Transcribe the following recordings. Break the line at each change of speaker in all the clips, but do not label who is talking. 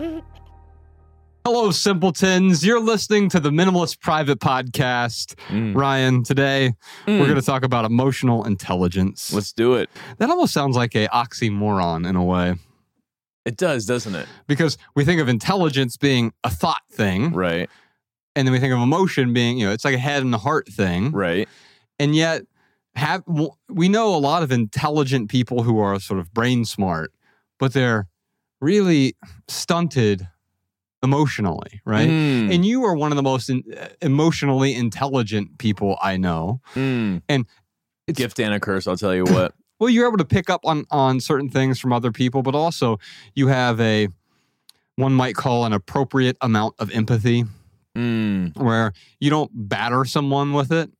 Hello, simpletons. You're listening to the Minimalist Private Podcast.
Mm.
Ryan, today we're
Mm.
going to talk about emotional intelligence.
Let's do it.
that almost sounds like a oxymoron in a way,
It does, doesn't it?
because we think of intelligence being a thought thing,
Right.
and then we think of emotion being, you know, it's like a head and a heart thing.
Right.
And yet, have we know a lot of intelligent people who are sort of brain smart, but they're really stunted emotionally, right?
Mm.
And you are one of the most in, uh, emotionally intelligent people I know.
Mm.
And it's-
gift and a curse. I'll tell you what.
Well, you're able to pick up on on certain things from other people, but also you have a one might call an appropriate amount of empathy
mm.
where you don't batter someone with it,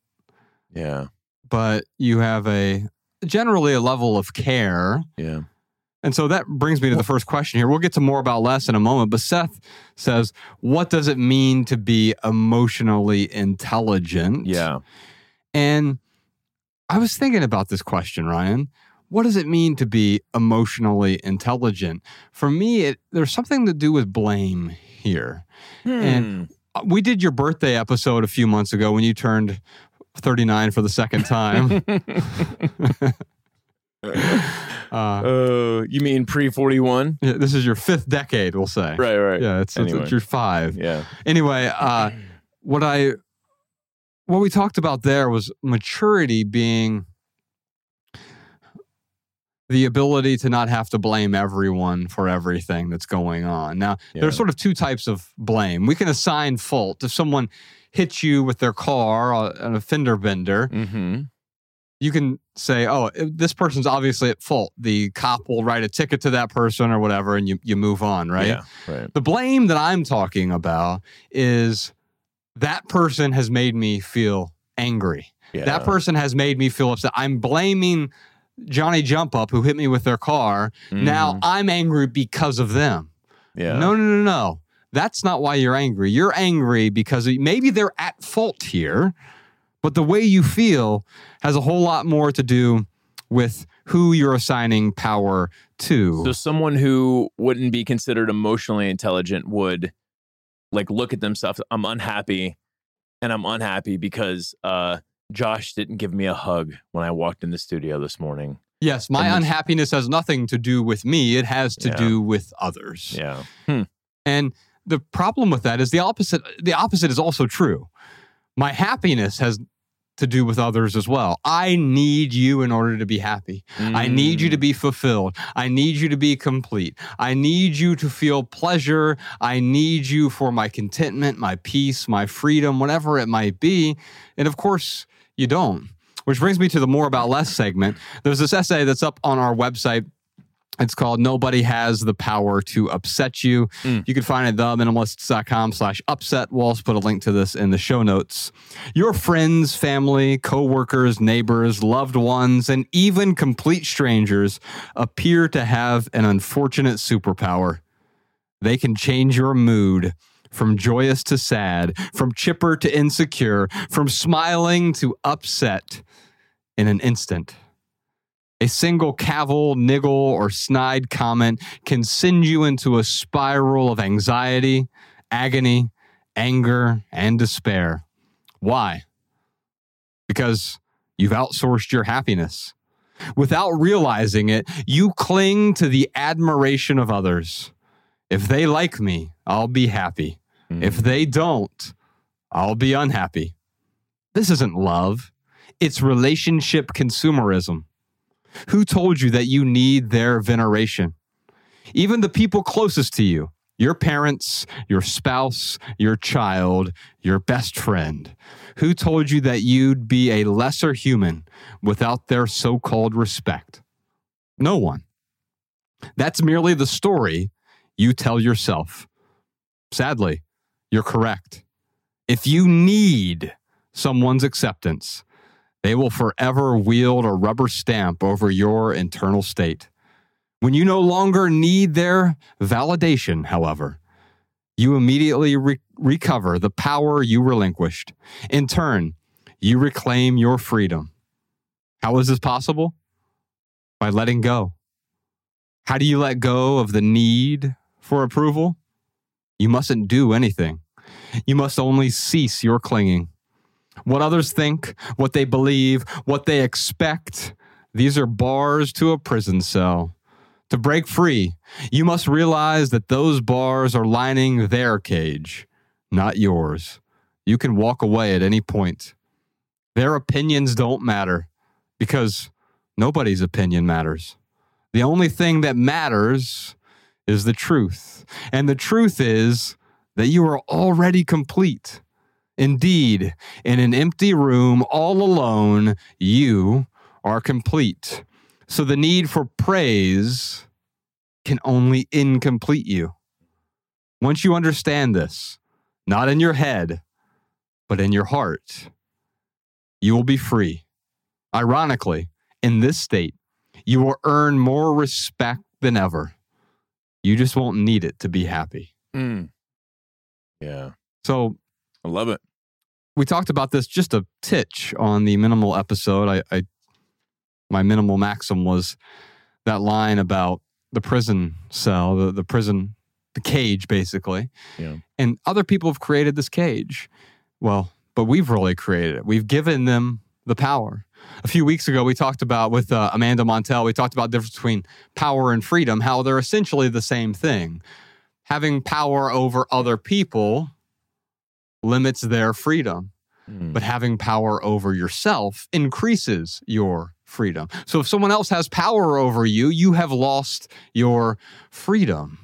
Yeah.
but you have a generally a level of care.
Yeah.
And so that brings me to the first question here. We'll get to more about less in a moment, but Seth says, "What does it mean to be emotionally intelligent?"
Yeah.
And I was thinking about this question, Ryan. What does it mean to be emotionally intelligent? For me, it, there's something to do with blame here. And-
Hmm.
Uh, We did your birthday episode a few months ago when you turned 39 for the second time. uh,
Oh, you mean pre forty one?
yeah, this is your fifth decade, we'll say.
Right. Right.
Yeah, it's, it's,
Anyway.
it's your five.
Yeah.
Anyway, uh, what I what we talked about there was maturity being the ability to not have to blame everyone for everything that's going on. Now,
Yeah.
there's sort of two types of blame. We can assign fault if someone hits you with their car uh, on a fender bender.
Mm-hmm.
You can say, "Oh, this person's obviously at fault." The cop will write a ticket to that person or whatever, and you you move on, right?
Yeah. Right.
The blame that I'm talking about is that person has made me feel angry.
Yeah.
That person has made me feel upset. I'm blaming Johnny Jump Up who hit me with their car. Now
Mhm.
I'm angry because of them.
Yeah.
No, no, no, no. That's not why you're angry. You're angry because maybe they're at fault here, but the way you feel has a whole lot more to do with who you're assigning power to.
So someone who wouldn't be considered emotionally intelligent would like look at themselves. I'm unhappy, and I'm unhappy because uh, Josh didn't give me a hug when I walked in the studio this morning.
Yes, my
this-
unhappiness has nothing to do with me. It has to
Yeah.
do with others.
Yeah.
And the problem with that is the opposite the opposite is also true. My happiness has to do with others as well. I need you in order to be happy. I need you to
Mm.
be fulfilled. I need you to be complete. I need you to feel pleasure. I need you for my contentment, my peace, my freedom, whatever it might be. And of course, you don't. Which brings me to the more about less segment. There's this essay that's up on our website. It's called Nobody Has the Power to Upset You.
Mm.
You can find it at theminimalists.com slash upset. We'll also put a link to this in the show notes. Your friends, family, coworkers, neighbors, loved ones, and even complete strangers appear to have an unfortunate superpower. They can change your mood from joyous to sad, from chipper to insecure, from smiling to upset in an instant. A single cavil, niggle, or snide comment can send you into a spiral of anxiety, agony, anger, and despair. Why? Because you've outsourced your happiness. Without realizing it, you cling to the admiration of others. If they like me, I'll be happy.
Mm.
If they don't, I'll be unhappy. This isn't love, it's relationship consumerism. Who told you that you need their veneration? Even the people closest to you, your parents, your spouse, your child, your best friend. Who told you that you'd be a lesser human without their so called respect? No one. That's merely the story you tell yourself. Sadly, you're correct. If you need someone's acceptance, they will forever wield a rubber stamp over your internal state. When you no longer need their validation, however, you immediately re- recover the power you relinquished. In turn, you reclaim your freedom. How is this possible? By letting go. How do you let go of the need for approval? You mustn't do anything. You must only cease your clinging. What others think, what they believe, what they expect, these are bars to a prison cell. To break free, you must realize that those bars are lining their cage, not yours. You can walk away at any point. Their opinions don't matter because nobody's opinion matters. The only thing that matters is the truth. And the truth is that you are already complete. Indeed, in an empty room, all alone, you are complete. So the need for praise can only incomplete you. Once you understand this, not in your head, but in your heart, you will be free. Ironically, in this state, you will earn more respect than ever. You just won't need it to be happy.
Mm. Yeah.
So
I love it.
We talked about this just a titch on the minimal episode. I, I my minimal maxim was that line about the prison cell, the, the prison, the cage, basically.
Yeah.
And other people have created this cage. Well, but we've really created it. We've given them the power. A few weeks ago, we talked about with uh, Amanda Montell, we talked about the difference between power and freedom, how they're essentially the same thing. Having power over other people limits their freedom
Mm.
but having power over yourself increases your freedom. So if someone else has power over you, you have lost your freedom.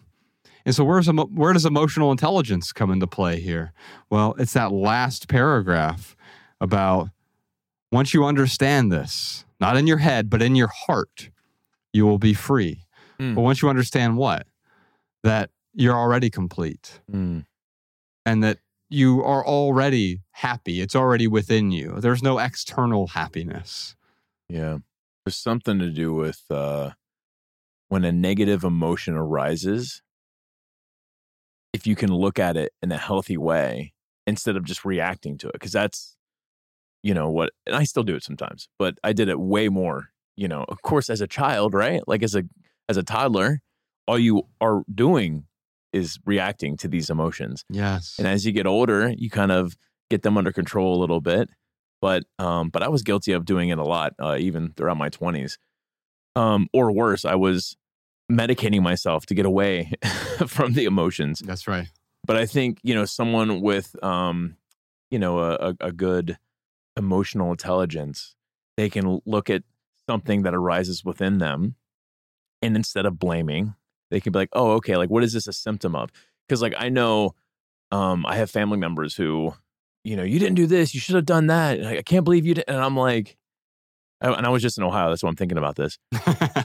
And so where's where does emotional intelligence come into play here? Well, it's that last paragraph about once you understand this, not in your head, but in your heart, you will be free.
Mm.
But once you understand what? That you're already complete
Mm.
and that you are already happy. It's already within you. There's no external happiness.
Yeah. There's something to do with uh, when a negative emotion arises, if you can look at it in a healthy way instead of just reacting to it. Cause that's, you know, what, and I still do it sometimes, but I did it way more, you know, of course, as a child, right? Like as a, as a toddler, all you are doing is reacting to these emotions.
Yes.
And as you get older, you kind of get them under control a little bit. But um, but I was guilty of doing it a lot, uh, even throughout my twenties. Um, or worse, I was medicating myself to get away from the emotions.
That's right.
But I think you know someone with um, you know a, a, a good emotional intelligence, they can look at something that arises within them, and instead of blaming, they can be like, "Oh, okay, like what is this a symptom of?" Because like I know, um, I have family members who, you know, you didn't do this, you should have done that. And I, I can't believe you did. And I'm like, I- and I was just in Ohio, that's why I'm thinking about this.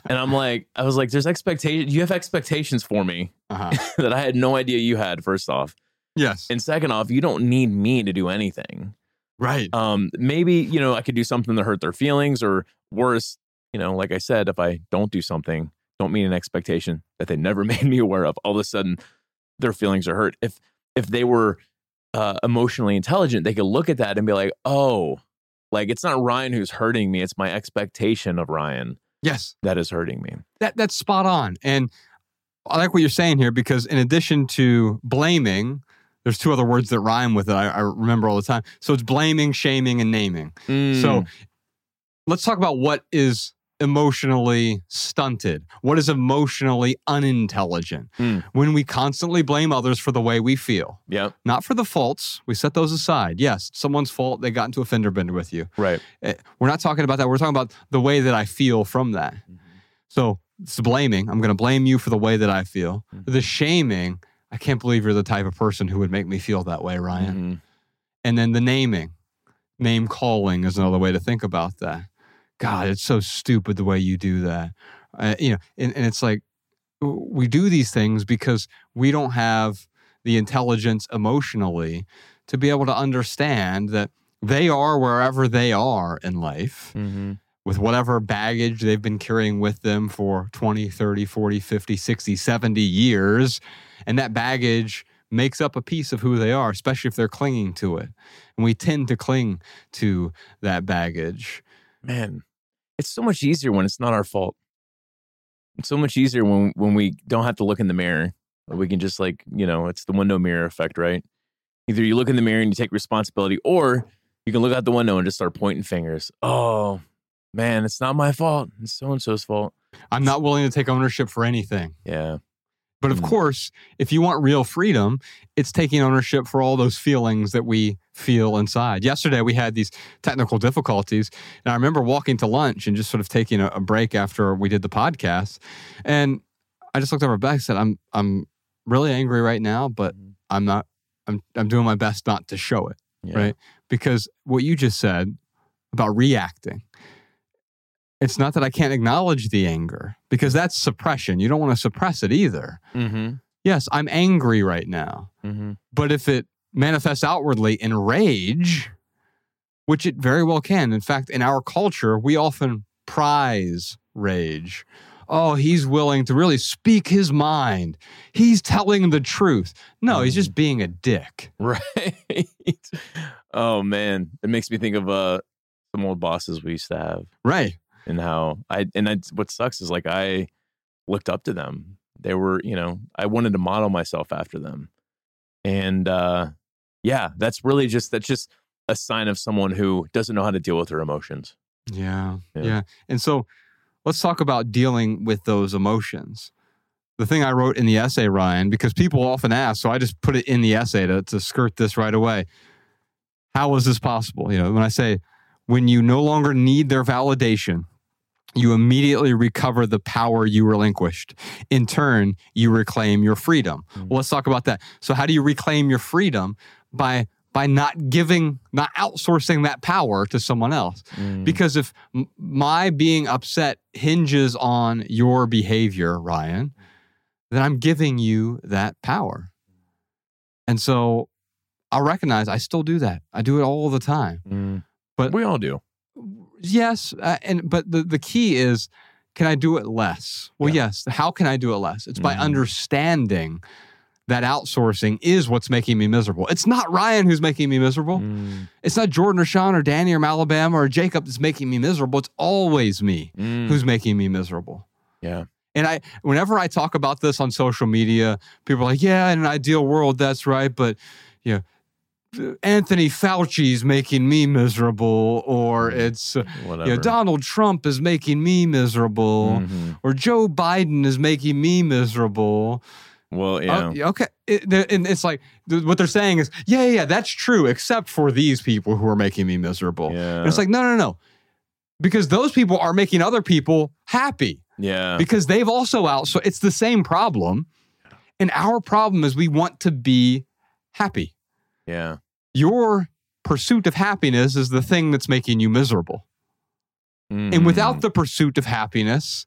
And I'm like, I was like, there's expectations. You have expectations for me
uh-huh.
that I had no idea you had. First off,
Yes.
and second off, you don't need me to do anything.
right.
Um, maybe you know I could do something to hurt their feelings, or worse, you know, like I said, if I don't do something, don't meet an expectation that they never made me aware of. All of a sudden, their feelings are hurt. If if they were uh, emotionally intelligent, they could look at that and be like, oh, like it's not Ryan who's hurting me; it's my expectation of Ryan
yes.
that is hurting me.
That that's spot on. And I like what you're saying here because in addition to blaming, there's two other words that rhyme with it. I, I remember all the time. So it's blaming, shaming, and naming. So
Mm,
let's talk about what is emotionally stunted, what is emotionally unintelligent.
Hmm.
When we constantly blame others for the way we feel,
yeah,
not for the faults, we set those aside. Yes, someone's fault, they got into a fender bender with you.
right.
Eh, We're not talking about that. We're talking about the way that I feel from that. So it's blaming. I'm going to blame you for the way that I feel.
Mhm.
The shaming. I can't believe you're the type of person who would make me feel that way, Ryan.
Mhm.
And then the naming, name calling is another way to think about that. God, it's so stupid the way you do that. Uh, you know, and, and it's like we do these things because we don't have the intelligence emotionally to be able to understand that they are wherever they are in life
Mhm.
with whatever baggage they've been carrying with them for 20, 30, 40, 50, 60, 70 years. And that baggage makes up a piece of who they are, especially if they're clinging to it. And we tend to cling to that baggage.
man, it's so much easier when it's not our fault. It's so much easier when when we don't have to look in the mirror We can just like, you know, it's the window mirror effect, right? Either you look in the mirror and you take responsibility, or you can look out the window and just start pointing fingers. Oh, man, it's not my fault. It's so and so's fault.
I'm not willing to take ownership for anything.
Yeah.
But of
Mm.
course, if you want real freedom, it's taking ownership for all those feelings that we feel inside. Yesterday, we had these technical difficulties. And I remember walking to lunch and just sort of taking a, a break after we did the podcast. And I just looked over back and said, I'm, I'm really angry right now, but
Mhm.
I'm not, I'm, I'm doing my best not to show it.
yeah.
Right. Because what you just said about reacting, it's not that I can't acknowledge the anger because that's suppression. You don't want to suppress it either.
Mm-hmm.
Yes, I'm angry right now.
Mm-hmm.
But if it manifests outwardly in rage, which it very well can, in fact, in our culture, we often prize rage. Oh, he's willing to really speak his mind. He's telling the truth. No, he's just being a dick.
Right. oh man, it makes me think of uh some old bosses we used to have
Right.
And how I and I, what sucks is like I looked up to them. They were, you know, I wanted to model myself after them. And uh yeah, that's really just that's just a sign of someone who doesn't know how to deal with their emotions.
Yeah,
Yeah.
yeah. And so let's talk about dealing with those emotions. The thing I wrote in the essay, Ryan, because people often ask, so I just put it in the essay to, to skirt this right away. How is this possible? You know, when I say when you no longer need their validation, you immediately recover the power you relinquished. In turn, you reclaim your freedom.
Mm.
Well, let's talk about that. So, how do you reclaim your freedom? By by not giving, not outsourcing that power to someone else.
Mm.
Because if my being upset hinges on your behavior, Ryan, then I'm giving you that power. And so I'll recognize I still do that. I do it all the time.
Mm.
But-
we all do.
Yes, uh, and but the the key is can I do it less? Well,
Yeah.
yes. How can I do it less? It's by
Mhm.
understanding that outsourcing is what's making me miserable. It's not Ryan who's making me miserable.
Mm.
It's not Jordan or Sean or Danny or Alabama or Jacob that's making me miserable. It's always me
Mm.
who's making me miserable.
Yeah.
And I, whenever I talk about this on social media, people are like, "Yeah, in an ideal world, that's right," but you know, Anthony Fauci's making me miserable, or it's uh, you know, Donald Trump is making me miserable,
Mhm.
or Joe Biden is making me miserable.
Well, yeah.
Oh, yeah, okay. It- and it's like what they're saying is, yeah, yeah, yeah, that's true, except for these people who are making me miserable.
yeah.
And it's like, no, no, no. Because those people are making other people happy
yeah.
because they've also out. So it's the same problem. And our problem is we want to be happy.
Yeah.
Your pursuit of happiness is the thing that's making you miserable. And
Mhm.
without the pursuit of happiness,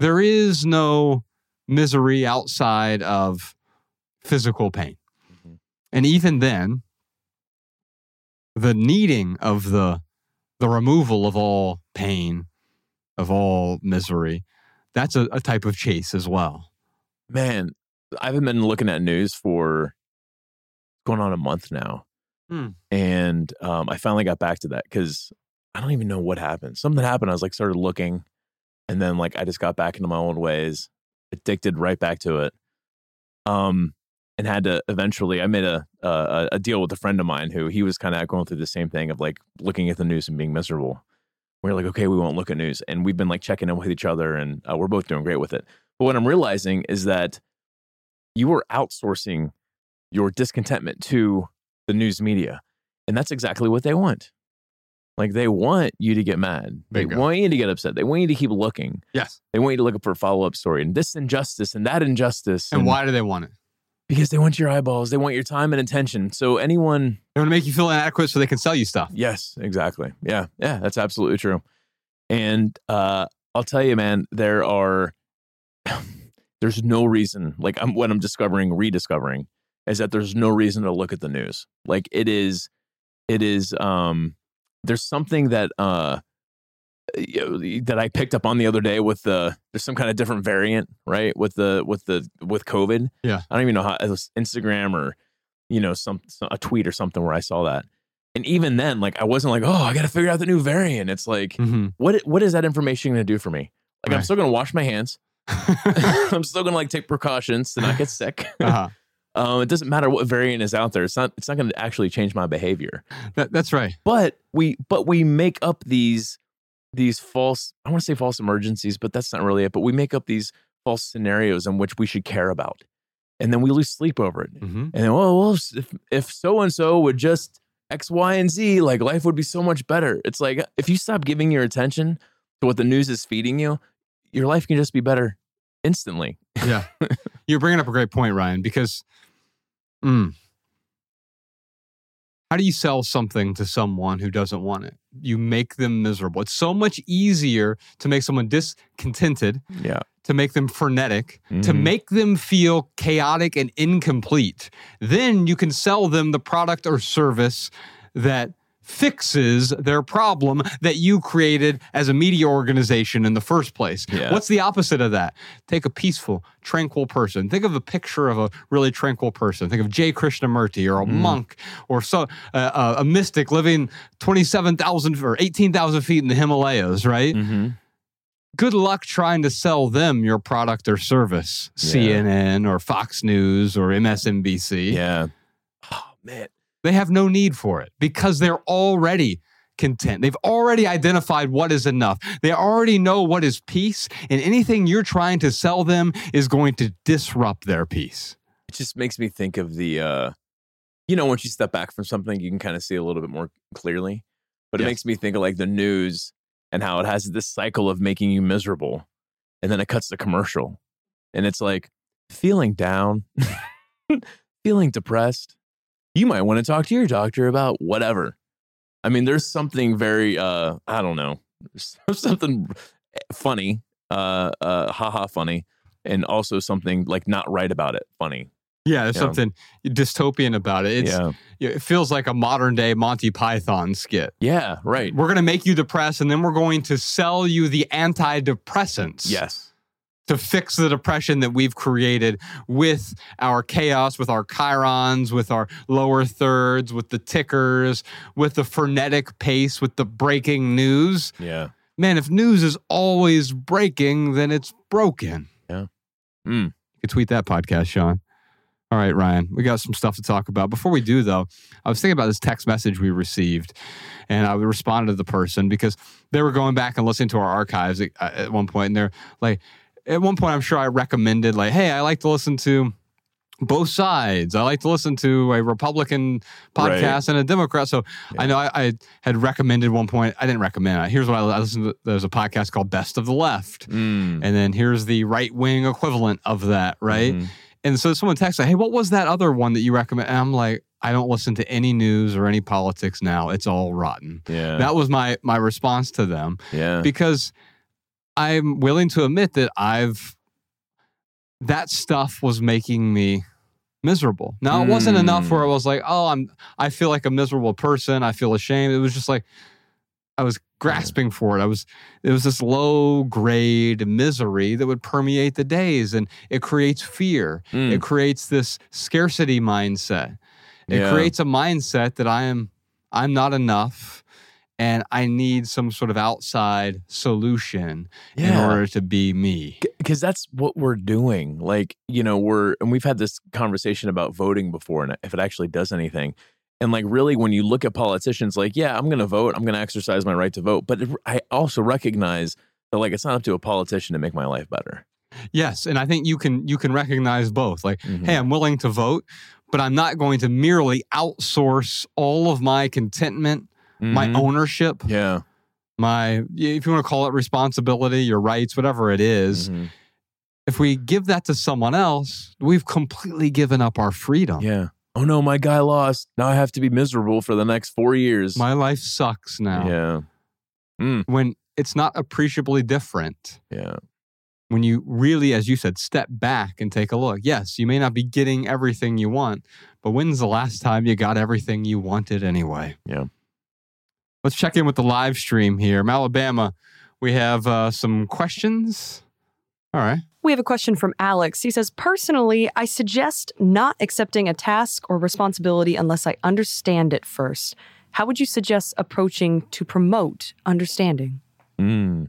there is no misery outside of physical pain.
Mhm.
And even then, the needing of the the removal of all pain, of all misery, that's a, a type of chase as well.
Man, I haven't been looking at news for going on a month now.
Hmm.
And um, I finally got back to that because I don't even know what happened. Something happened. I was like, started looking. And then, like, I just got back into my old ways, addicted right back to it. Um, and had to eventually, I made a, a, a deal with a friend of mine who he was kind of going through the same thing of like looking at the news and being miserable. We are like, okay, we won't look at news. And we've been like checking in with each other and uh, we're both doing great with it. But what I'm realizing is that you were outsourcing your discontentment to the news media. And that's exactly what they want. Like they want you to get mad. They
Bingo.
want you to get upset. They want you to keep looking.
Yes.
They want you to look up for a follow up story and this injustice and that injustice.
And why do they want it?
Because they want your eyeballs. They want your time and attention. So anyone
They want to make you feel inadequate so they can sell you stuff.
Yes, exactly. Yeah, yeah, that's absolutely true. And uh, I'll tell you, man, there are there's no reason. Like I'm what I'm discovering, rediscovering, is that there's no reason to look at the news. Like it is, it is. Um, there's something that uh that I picked up on the other day with the there's some kind of different variant, right? With the with the with COVID.
Yeah.
I don't even know how it was Instagram or you know some, some a tweet or something where I saw that. And even then, like I wasn't like, oh, I got to figure out the new variant. It's like,
Mm-hmm.
what what is that information going to do for me? Like I'm still going to wash my hands. I'm still gonna like take precautions to not get sick.
uh-huh.
Um, it doesn't matter what variant is out there. It's not. It's not going to actually change my behavior.
That, that's right.
But we. But we make up these these false. I want to say false emergencies, but that's not really it. But we make up these false scenarios in which we should care about, and then we lose sleep over it.
Mm-hmm.
And then, well, well if if so and so would just X, Y, and Z, like life would be so much better. It's like if you stop giving your attention to what the news is feeding you, your life can just be better instantly.
Yeah. You're bringing up a great point, Ryan, because mm, how do you sell something to someone who doesn't want it? You make them miserable. It's so much easier to make someone discontented,
Yeah.
to make them frenetic, to
Mhm.
make them feel chaotic and incomplete. Then you can sell them the product or service that fixes their problem that you created as a media organization in the first place.
Yeah.
What's the opposite of that? Take a peaceful, tranquil person. Think of a picture of a really tranquil person. Think of J. Krishnamurti or a
Mm.
monk or so uh, uh, a mystic living 27,000 or 18,000 feet in the Himalayas, right?
Mm-hmm.
good luck trying to sell them your product or service,
Yeah.
CNN or Fox News or MSNBC.
Yeah. Oh man.
They have no need for it because they're already content. They've already identified what is enough. They already know what is peace, and anything you're trying to sell them is going to disrupt their peace.
It just makes me think of the uh you know, once you step back from something, you can kind of see a little bit more clearly. But it
Yes.
makes me think of like the news and how it has this cycle of making you miserable. And then it cuts the commercial. And it's like feeling down, feeling depressed. You might want to talk to your doctor about whatever. I mean, there's something very uh I don't know, something funny, uh uh haha funny, and also something like not right about it funny.
Yeah, there's
Yeah.
something dystopian about it. It's,
yeah.
It feels like a modern day Monty Python skit.
Yeah, right.
We're going to make you depressed, and then we're going to sell you the antidepressants.
Yes.
To fix the depression that we've created with our chaos, with our chyrons, with our lower thirds, with the tickers, with the frenetic pace, with the breaking news.
Yeah.
Man, if news is always breaking, then it's broken.
Yeah. Mm.
You could tweet that podcast, Sean. All right, Ryan, we got some stuff to talk about. Before we do, though, I was thinking about this text message we received, and I responded to the person because they were going back and listening to our archives at, at one point, and they're like, at one point, I'm sure I recommended, like, hey, I like to listen to both sides. I like to listen to a Republican podcast and a Democrat. So I know I, I had recommended one point. I didn't recommend it. Here's what I, I listened to. There's a podcast called Best of the Left.
Mm.
And then here's the right wing equivalent of that, right?
Mhm.
And so someone texted, hey, what was that other one that you recommend? And I'm like, I don't listen to any news or any politics now. It's all rotten.
Yeah.
That was my my response to them
yeah.
because I'm willing to admit that I've that stuff was making me miserable. Now it wasn't enough where I was like, oh, I'm I feel like a miserable person. I feel ashamed. It was just like I was grasping for it. I was it was this low grade misery that would permeate the days and it creates fear.
Mm.
It creates this scarcity mindset. It
Yeah.
creates a mindset that I am I'm not enough and I need some sort of outside solution in order to be me.
because that's what we're doing. Like, you know, we're, and we've had this conversation about voting before and if it actually does anything. And like, really, when you look at politicians, like, yeah, I'm going to vote, I'm going to exercise my right to vote. But I also recognize that, like, it's not up to a politician to make my life better.
Yes, and I think you can you can recognize both. Like,
Mhm.
hey, I'm willing to vote, but I'm not going to merely outsource all of my contentment, my
Mhm.
ownership,
Yeah.
my if you want to call it responsibility, your rights, whatever it is.
Mhm.
If we give that to someone else, we've completely given up our freedom.
Yeah. Oh no, my guy lost. Now I have to be miserable for the next four years.
My life sucks now.
Yeah.
When it's not appreciably different.
Yeah.
when you really, as you said, step back and take a look. Yes, you may not be getting everything you want, but when's the last time you got everything you wanted anyway?
Yeah.
Let's check in with the live stream here. From Alabama, we have uh, some questions. All right.
We have a question from Alex. He says, Personally, I suggest not accepting a task or responsibility unless I understand it first. How would you suggest approaching to promote understanding?
Mm.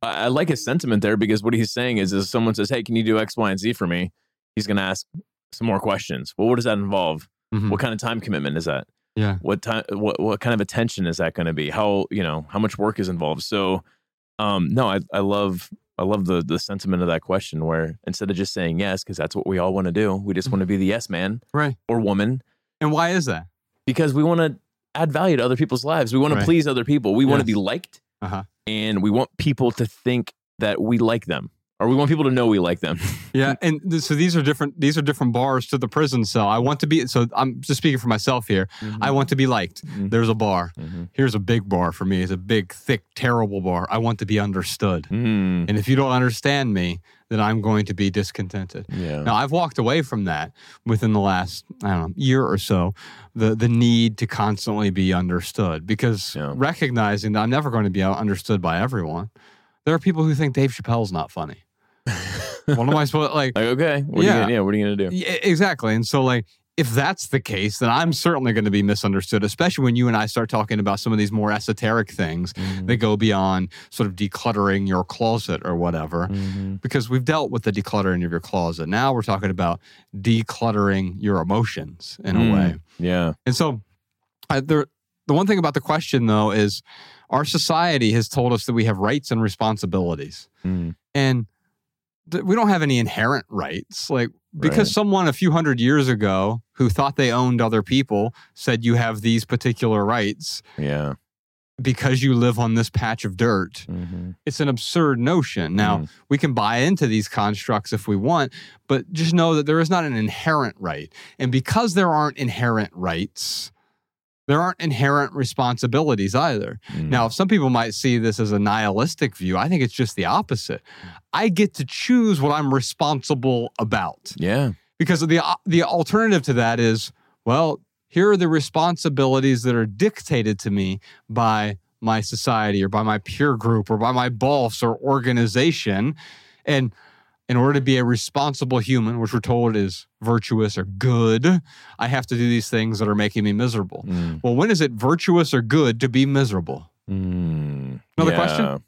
I, I like his sentiment there because what he's saying is, if someone says, "Hey, can you do X, Y, and Z for me?" He's going to ask some more questions. Well, what does that involve?
Mhm.
What kind of time commitment is that?
Yeah.
What time? What what kind of attention is that going to be? How you know how much work is involved? So, um, no, I I love I love the the sentiment of that question where instead of just saying yes because that's what we all want to do, we just want to be the yes man
Right.
or woman
And why is that?
because we want to add value to other people's lives. We want to please other people. We want to be liked,
Uh-huh.
and we want people to think that we like them, or we want people to know we like them.
Yeah, and th- so these are different. These are different bars to the prison cell. I want to be. So I'm just speaking for myself here. I want to be liked.
Mhm.
There's a bar.
Mhm.
Here's a big bar for me. It's a big, thick, terrible bar. I want to be understood.
Mm,
And if you don't understand me, then I'm going to be discontented.
yeah.
Now I've walked away from that within the last I don't know year or so. The the need to constantly be understood because
Yeah.
recognizing that I'm never going to be understood by everyone. There are people who think Dave Chappelle's not funny. what am I supposed like?
Like, okay, what are you
Yeah.
gonna, yeah, what are you gonna do?
Yeah, exactly. And so, like, if that's the case, then I'm certainly going to be misunderstood, especially when you and I start talking about some of these more esoteric things
Mm-hmm.
that go beyond sort of decluttering your closet or whatever.
Mhm.
Because we've dealt with the decluttering of your closet. Now we're talking about decluttering your emotions in
Mm.
a way.
Yeah.
And so, I, the the one thing about the question though is, our society has told us that we have rights and responsibilities
Mm.
and we don't have any inherent rights like because
Right.
someone a few hundred years ago who thought they owned other people said you have these particular rights
Yeah.
because you live on this patch of dirt
Mhm.
it's an absurd notion now
Mm.
we can buy into these constructs if we want but just know that there is not an inherent right and because there aren't inherent rights there aren't inherent responsibilities either
Mm.
now, if some people might see this as a nihilistic view. I think it's just the opposite. I get to choose what I'm responsible about
Yeah.
because the the alternative to that is, well, here are the responsibilities that are dictated to me by my society or by my peer group or by my boss or organization, and in order to be a responsible human, which we're told is virtuous or good, I have to do these things that are making me miserable.
Mm.
Well, when is it virtuous or good to be miserable?
Mm.
Another
Yeah.
question?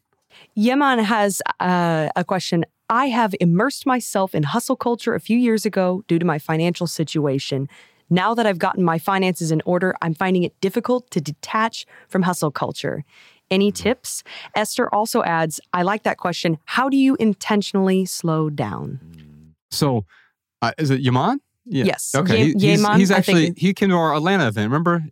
Yeman has uh, a question. I have immersed myself in hustle culture a few years ago due to my financial situation. Now that I've gotten my finances in order, I'm finding it difficult to detach from hustle culture. Any tips? Esther also adds, I like that question. How do you intentionally slow down?
So, uh, is it Yaman? Yeah.
Yes.
Okay.
Ye-
he- he's,
Yaman,
he's actually he came to our Atlanta event. Remember?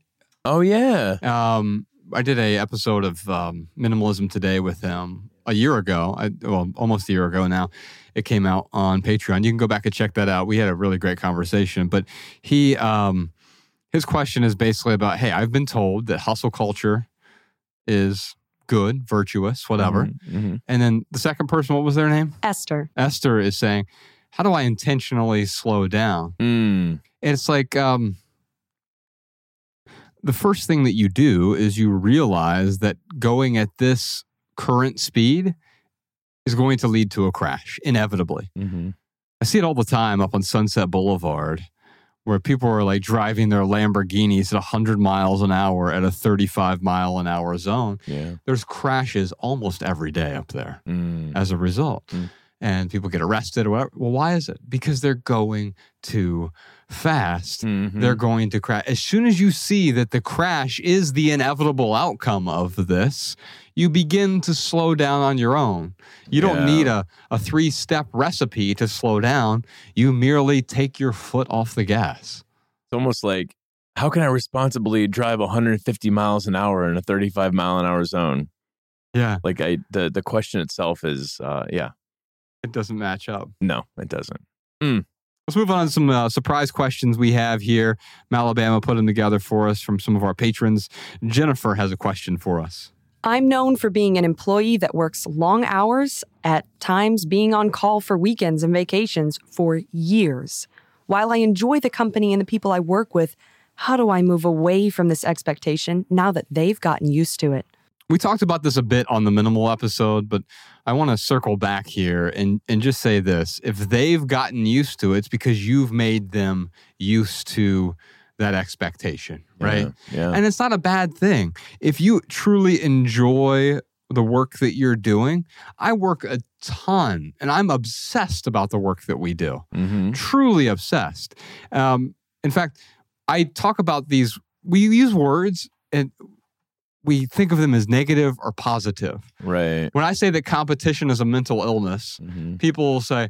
Oh yeah.
Um, I did a episode of um, Minimalism Today with him a year ago. I, well, almost a year ago now. It came out on Patreon. You can go back and check that out. We had a really great conversation. But he, um, his question is basically about, hey, I've been told that hustle culture is good, virtuous, whatever.
Mhm. Mhm.
And then the second person, what was their name?
Esther.
Esther is saying, how do I intentionally slow down?
Mm.
It's like um, the first thing that you do is you realize that going at this current speed is going to lead to a crash, inevitably.
Mhm.
I see it all the time up on Sunset Boulevard where people are like driving their Lamborghinis at 100 miles an hour at a 35 mile an hour zone.
Yeah.
There's crashes almost every day up there
Mm.
as a result.
Mm.
And people get arrested or whatever. Well, why is it? Because they're going too fast.
Mhm.
They're going to crash. As soon as you see that the crash is the inevitable outcome of this, you begin to slow down on your own. You don't need a, a three step recipe to slow down. You merely take your foot off the gas.
It's almost like how can I responsibly drive 150 miles an hour in a 35 mile an hour zone?
Yeah.
Like I the the question itself is uh yeah,
It doesn't match up.
no, it doesn't.
Let's move on to some uh, surprise questions we have here. Malabama put them together for us from some of our patrons. Jennifer has a question for us.
I'm known for being an employee that works long hours, at times being on call for weekends and vacations for years. While I enjoy the company and the people I work with, how do I move away from this expectation now that they've gotten used to it?
We talked about this a bit on the minimal episode, but I want to circle back here and, and just say this. If they've gotten used to it, it's because you've made them used to that expectation, right?
Yeah. yeah.
And it's not a bad thing. If you truly enjoy the work that you're doing. I work a ton and I'm obsessed about the work that we do,
Mm-hmm.
truly obsessed. Um, in fact, I talk about these, we use words and we think of them as negative or positive.
Right.
When I say that competition is a mental illness,
Mm-hmm.
people will say,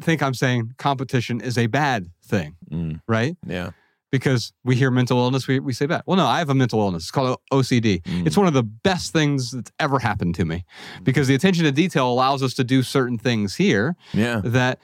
think I'm saying competition is a bad thing,
Mm.
right?
Yeah.
Because we hear mental illness, we, we say that. Well, no, I have a mental illness. It's called OCD.
Mm.
It's one of the best things that's ever happened to me because the attention to detail allows us to do certain things here
yeah.
that,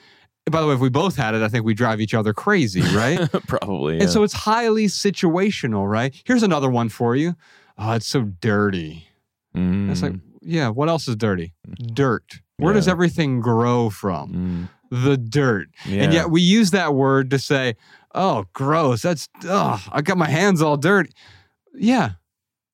by the way, if we both had it, I think we drive each other crazy, right?
Probably.
And so it's highly situational, right? Here's another one for you. Oh, it's so dirty.
Mm.
It's like, yeah, what else is dirty? Dirt. Where does everything grow from?
Mm.
The dirt.
Yeah.
And yet we use that word to say, oh, gross. That's, oh, I got my hands all dirty. Yeah.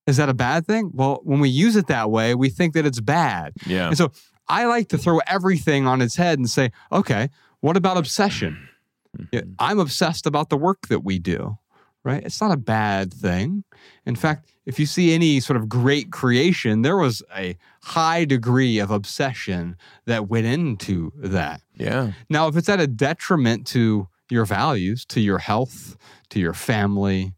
Is that a bad thing? Well, when we use it that way, we think that it's bad.
yeah.
And so I like to throw everything on its head and say, okay, what about obsession?
Mhm.
I'm obsessed about the work that we do, right? It's not a bad thing. In fact, if you see any sort of great creation, there was a high degree of obsession that went into that.
Yeah.
Now, if it's at a detriment to your values, to your health, to your family,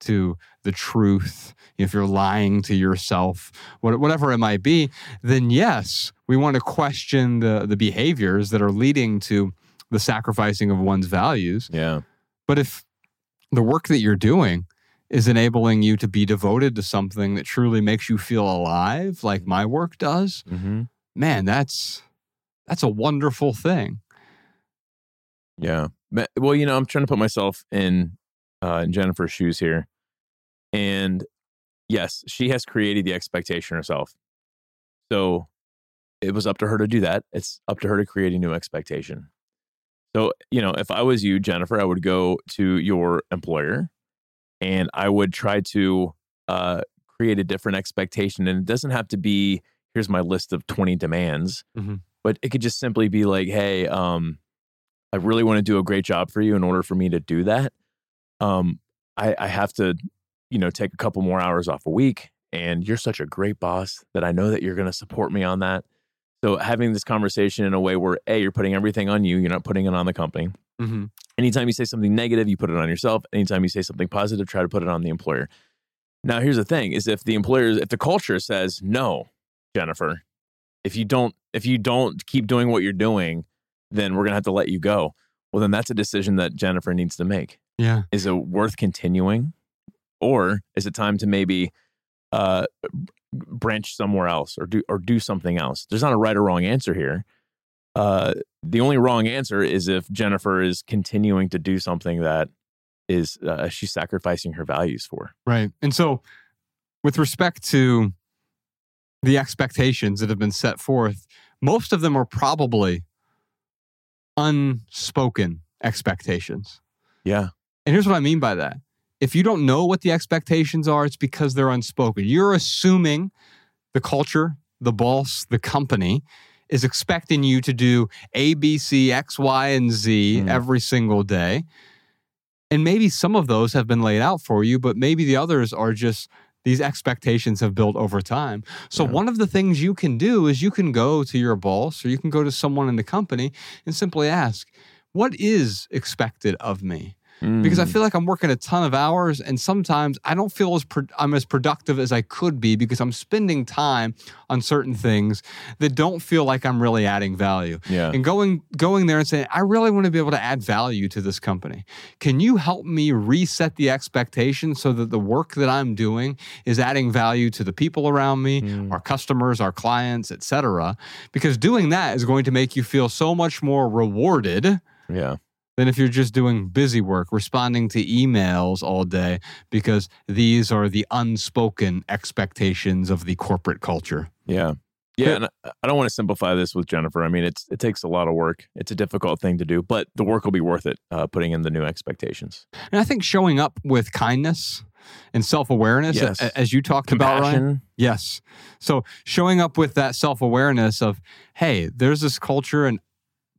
to the truth, if you're lying to yourself, whatever it might be, then yes, we want to question the, the behaviors that are leading to the sacrificing of one's values.
Yeah.
But if the work that you're doing is enabling you to be devoted to something that truly makes you feel alive, like my work does,
Mm-hmm.
man, that's that's a wonderful thing.
Yeah. Well, you know, I'm trying to put myself in uh, in Jennifer's shoes here, and yes, she has created the expectation herself. So it was up to her to do that. It's up to her to create a new expectation. So you know, if I was you, Jennifer, I would go to your employer, and I would try to uh, create a different expectation. And it doesn't have to be here's my list of 20 demands,
Mhm.
but it could just simply be like, hey, um, I really want to do a great job for you. In order for me to do that, um, I, I have to, you know, take a couple more hours off a week. And you're such a great boss that I know that you're going to support me on that. So having this conversation in a way where a you're putting everything on you, you're not putting it on the company.
Mm-hmm.
Anytime you say something negative, you put it on yourself. Anytime you say something positive, try to put it on the employer. Now, here's the thing: is if the employer, if the culture says no, Jennifer, if you don't, if you don't keep doing what you're doing, then we're gonna have to let you go. Well, then that's a decision that Jennifer needs to make.
Yeah.
Is it worth continuing, or is it time to maybe uh, branch somewhere else or do or do something else? There's not a right or wrong answer here. Uh, the only wrong answer is if Jennifer is continuing to do something that is uh, she's sacrificing her values for.
Right. And so, with respect to the expectations that have been set forth, most of them are probably unspoken expectations.
Yeah.
And here's what I mean by that. If you don't know what the expectations are, it's because they're unspoken. You're assuming the culture, the boss, the company is expecting you to do A, B, C, X, Y, and Z
Mm.
every single day. And maybe some of those have been laid out for you, but maybe the others are just these expectations have built over time. So,
Yeah.
one of the things you can do is you can go to your boss or you can go to someone in the company and simply ask, What is expected of me? Because I
Mm.
feel like I'm working a ton of hours, and sometimes I don't feel as pro- I'm as productive as I could be because I'm spending time on certain things that don't feel like I'm really adding value.
yeah.
And going going there and saying, I really want to be able to add value to this company. Can you help me reset the expectation so that the work that I'm doing is adding value to the people around me,
Mm.
our customers, our clients, etc. Because doing that is going to make you feel so much more rewarded
Yeah.
Than if you're just doing busy work, responding to emails all day, because these are the unspoken expectations of the corporate culture.
Yeah. Yeah, and I- don't want to simplify this with Jennifer. I mean, it's it takes a lot of work. It's a difficult thing to do, but the work will be worth it. Uh, putting in the new expectations,
And I think showing up with kindness and self awareness,
Yes.
as you talked about, Ryan. Yes. So showing up with that self awareness of, hey, there's this culture and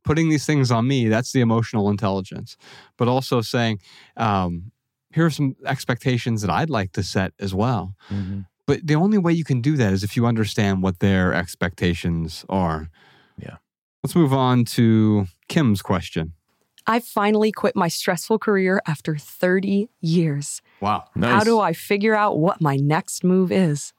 putting these things on me, that's the emotional intelligence. But also saying, um, here are some expectations that I'd like to set as well.
Mm-hmm.
But the only way you can do that is if you understand what their expectations are.
Yeah.
Let's move on to Kim's question.
I finally quit my stressful career after 30 years.
Wow.
Nice.
How do I figure out what my next move is?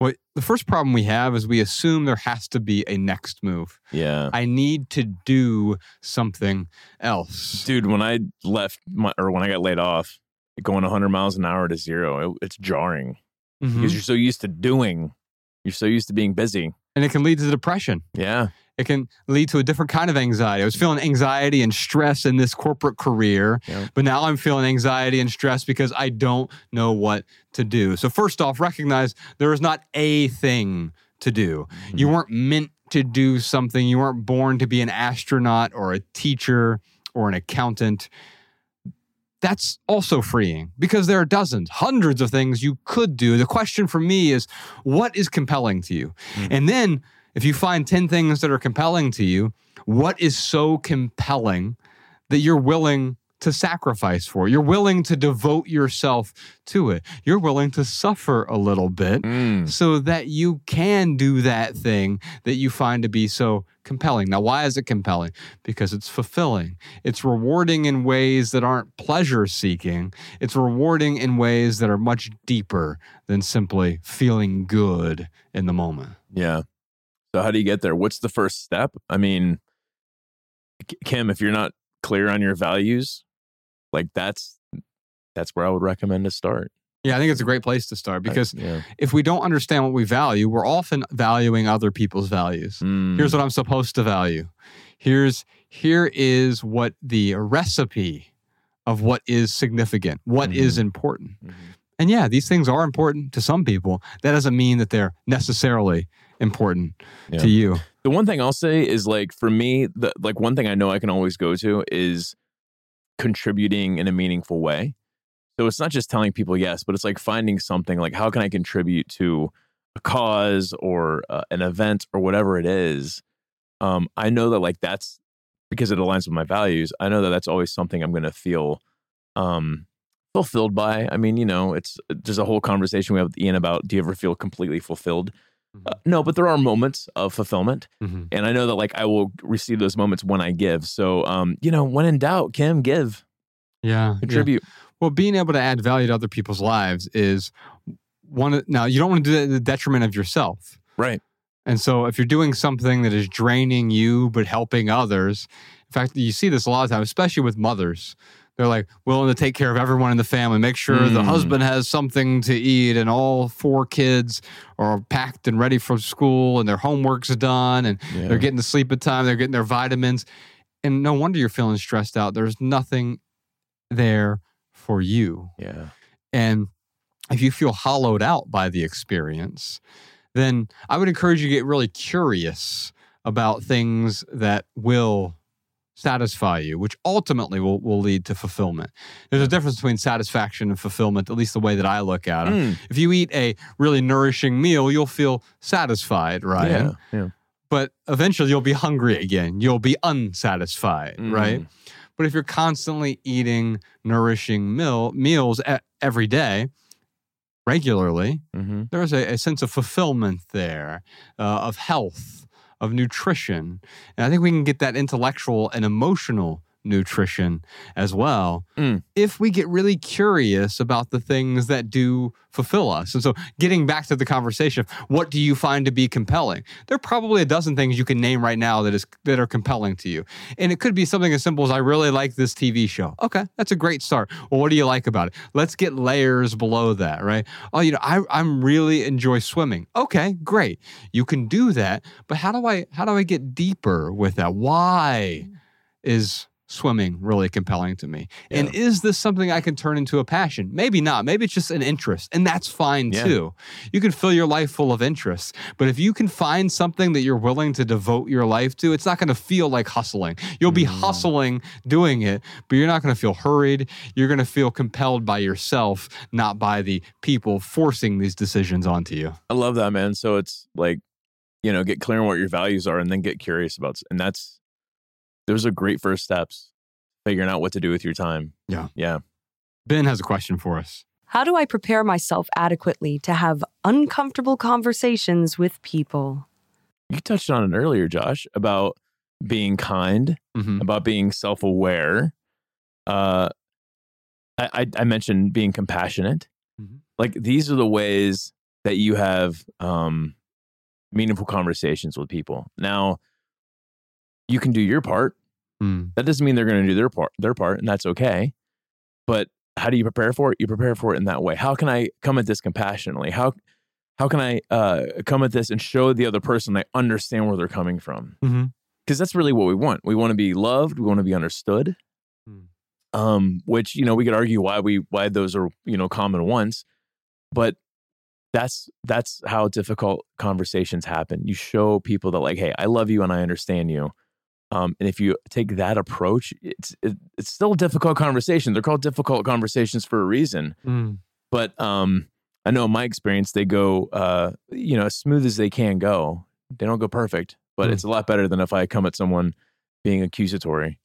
Well, the first problem we have is we assume there has to be a next move.
Yeah.
I need to do something else.
Dude, when I left my, or when I got laid off, going 100 miles an hour to zero, it, it's jarring
Mhm.
because you're so used to doing, you're so used to being busy.
And it can lead to depression.
Yeah.
It can lead to a different kind of anxiety. I was feeling anxiety and stress in this corporate career,
Yeah.
but now I'm feeling anxiety and stress because I don't know what to do. So, first off, recognize there is not a thing to do.
Mm-hmm.
You weren't meant to do something, you weren't born to be an astronaut or a teacher or an accountant. That's also freeing because there are dozens, hundreds of things you could do. The question for me is what is compelling to you?
Mhm.
And then if you find 10 things that are compelling to you, what is so compelling that you're willing to sacrifice for? You're willing to devote yourself to it. You're willing to suffer a little bit
Mm.
so that you can do that thing that you find to be so compelling. Now, why is it compelling? Because it's fulfilling. It's rewarding in ways that aren't pleasure seeking. It's rewarding in ways that are much deeper than simply feeling good in the moment.
Yeah. So how do you get there? What's the first step? I mean, Kim, if you're not clear on your values, like that's that's where I would recommend to start.
Yeah, I think it's a great place to start because
yeah.
if we don't understand what we value, we're often valuing other people's values.
Mm.
Here's what I'm supposed to value. Here's here is what the recipe of what is significant, what is
Mhm.
important.
Mhm.
And yeah, these things are important to some people. That doesn't mean that they're necessarily important
Yeah.
to you.
The one thing I'll say is like for me, the like one thing I know I can always go to is contributing in a meaningful way. So it's not just telling people yes, but it's like finding something like how can I contribute to a cause or uh, an event or whatever it is. Um, I know that like that's because it aligns with my values. I know that that's always something I'm going to feel um, fulfilled by. I mean, you know, it's there's a whole conversation we have with Ian about do you ever feel completely fulfilled? Uh, no, but there are moments of fulfillment
Mhm.
and I know that like I will receive those moments when I give. So, um, you know, when in doubt, Kim, give,
Yeah. yeah.
contribute.
Well, being able to add value to other people's lives is one. Now, you don't want to do that at the detriment of yourself.
Right.
And so, if you're doing something that is draining you but helping others, in fact, you see this a lot of times, especially with mothers. They're like willing to take care of everyone in the family, make sure the
Mm.
husband has something to eat, and all four kids are packed and ready for school, and their homework's done, and
Yeah.
they're getting to sleep at time, they're getting their vitamins. And no wonder you're feeling stressed out. There's nothing there for you.
yeah.
And if you feel hollowed out by the experience, then I would encourage you to get really curious about things that will satisfy you, which ultimately will, will lead to fulfillment. There's a difference between satisfaction and fulfillment, at least the way that I look at it.
Mm,
If you eat a really nourishing meal, you'll feel satisfied, right?
yeah. Yeah.
But eventually you'll be hungry again. You'll be unsatisfied, right?
Mm.
But if you're constantly eating nourishing meal, meals e- every day, regularly,
hmm
there's a, a sense of fulfillment there, uh, of health, of nutrition. And I think we can get that intellectual and emotional nutrition as well
Mm.
if we get really curious about the things that do fulfill us. And so, getting back to the conversation of what do you find to be compelling? There are probably a dozen things you can name right now that is that are compelling to you. And it could be something as simple as I really like this TV show. Okay, that's a great start. Well, what do you like about it? Let's get layers below that, right? Oh, you know, I I'm really enjoy swimming. Okay, great. You can do that, but how do I how do I get deeper with that? Why is swimming really compelling to me? And is this something I can turn into a passion? Maybe not. Maybe it's just an interest, and that's fine
Yeah.
too. You can fill your life full of interests, but if you can find something that you're willing to devote your life to, it's not going to feel like hustling. You'll be
Mm.
hustling doing it, but you're not going to feel hurried. You're going to feel compelled by yourself, not by the people forcing these decisions onto you.
I love that, man. So it's like, you know, get clear on what your values are and then get curious about, and that's, those are great first steps, figuring out what to do with your time.
Yeah.
Yeah.
Ben has a question for us.
How do I prepare myself adequately to have uncomfortable conversations with people?
You touched on it earlier, Josh, about being kind,
Mhm.
about being self aware. Uh, I, I, I mentioned being compassionate.
Mhm.
Like these are the ways that you have um, meaningful conversations with people. Now, you can do your part.
Mm.
That doesn't mean they're going to do their part, their part, and that's okay. But how do you prepare for it? You prepare for it in that way. How can I come at this compassionately? How how can I uh, come at this and show the other person I understand where they're coming from? Because that's really what we want. We want to be loved. We want to be understood.
Mm.
Um, which you know we could argue why we why those are you know common ones, but that's that's how difficult conversations happen. You show people that like, hey, I love you and I understand you. Um, and if you take that approach, it's it, it's still a difficult conversation. They're called difficult conversations for a reason.
Mm.
But um, I know in my experience, they go uh, you know as smooth as they can go. They don't go perfect, but
Mm.
it's a lot better than if I come at someone being accusatory.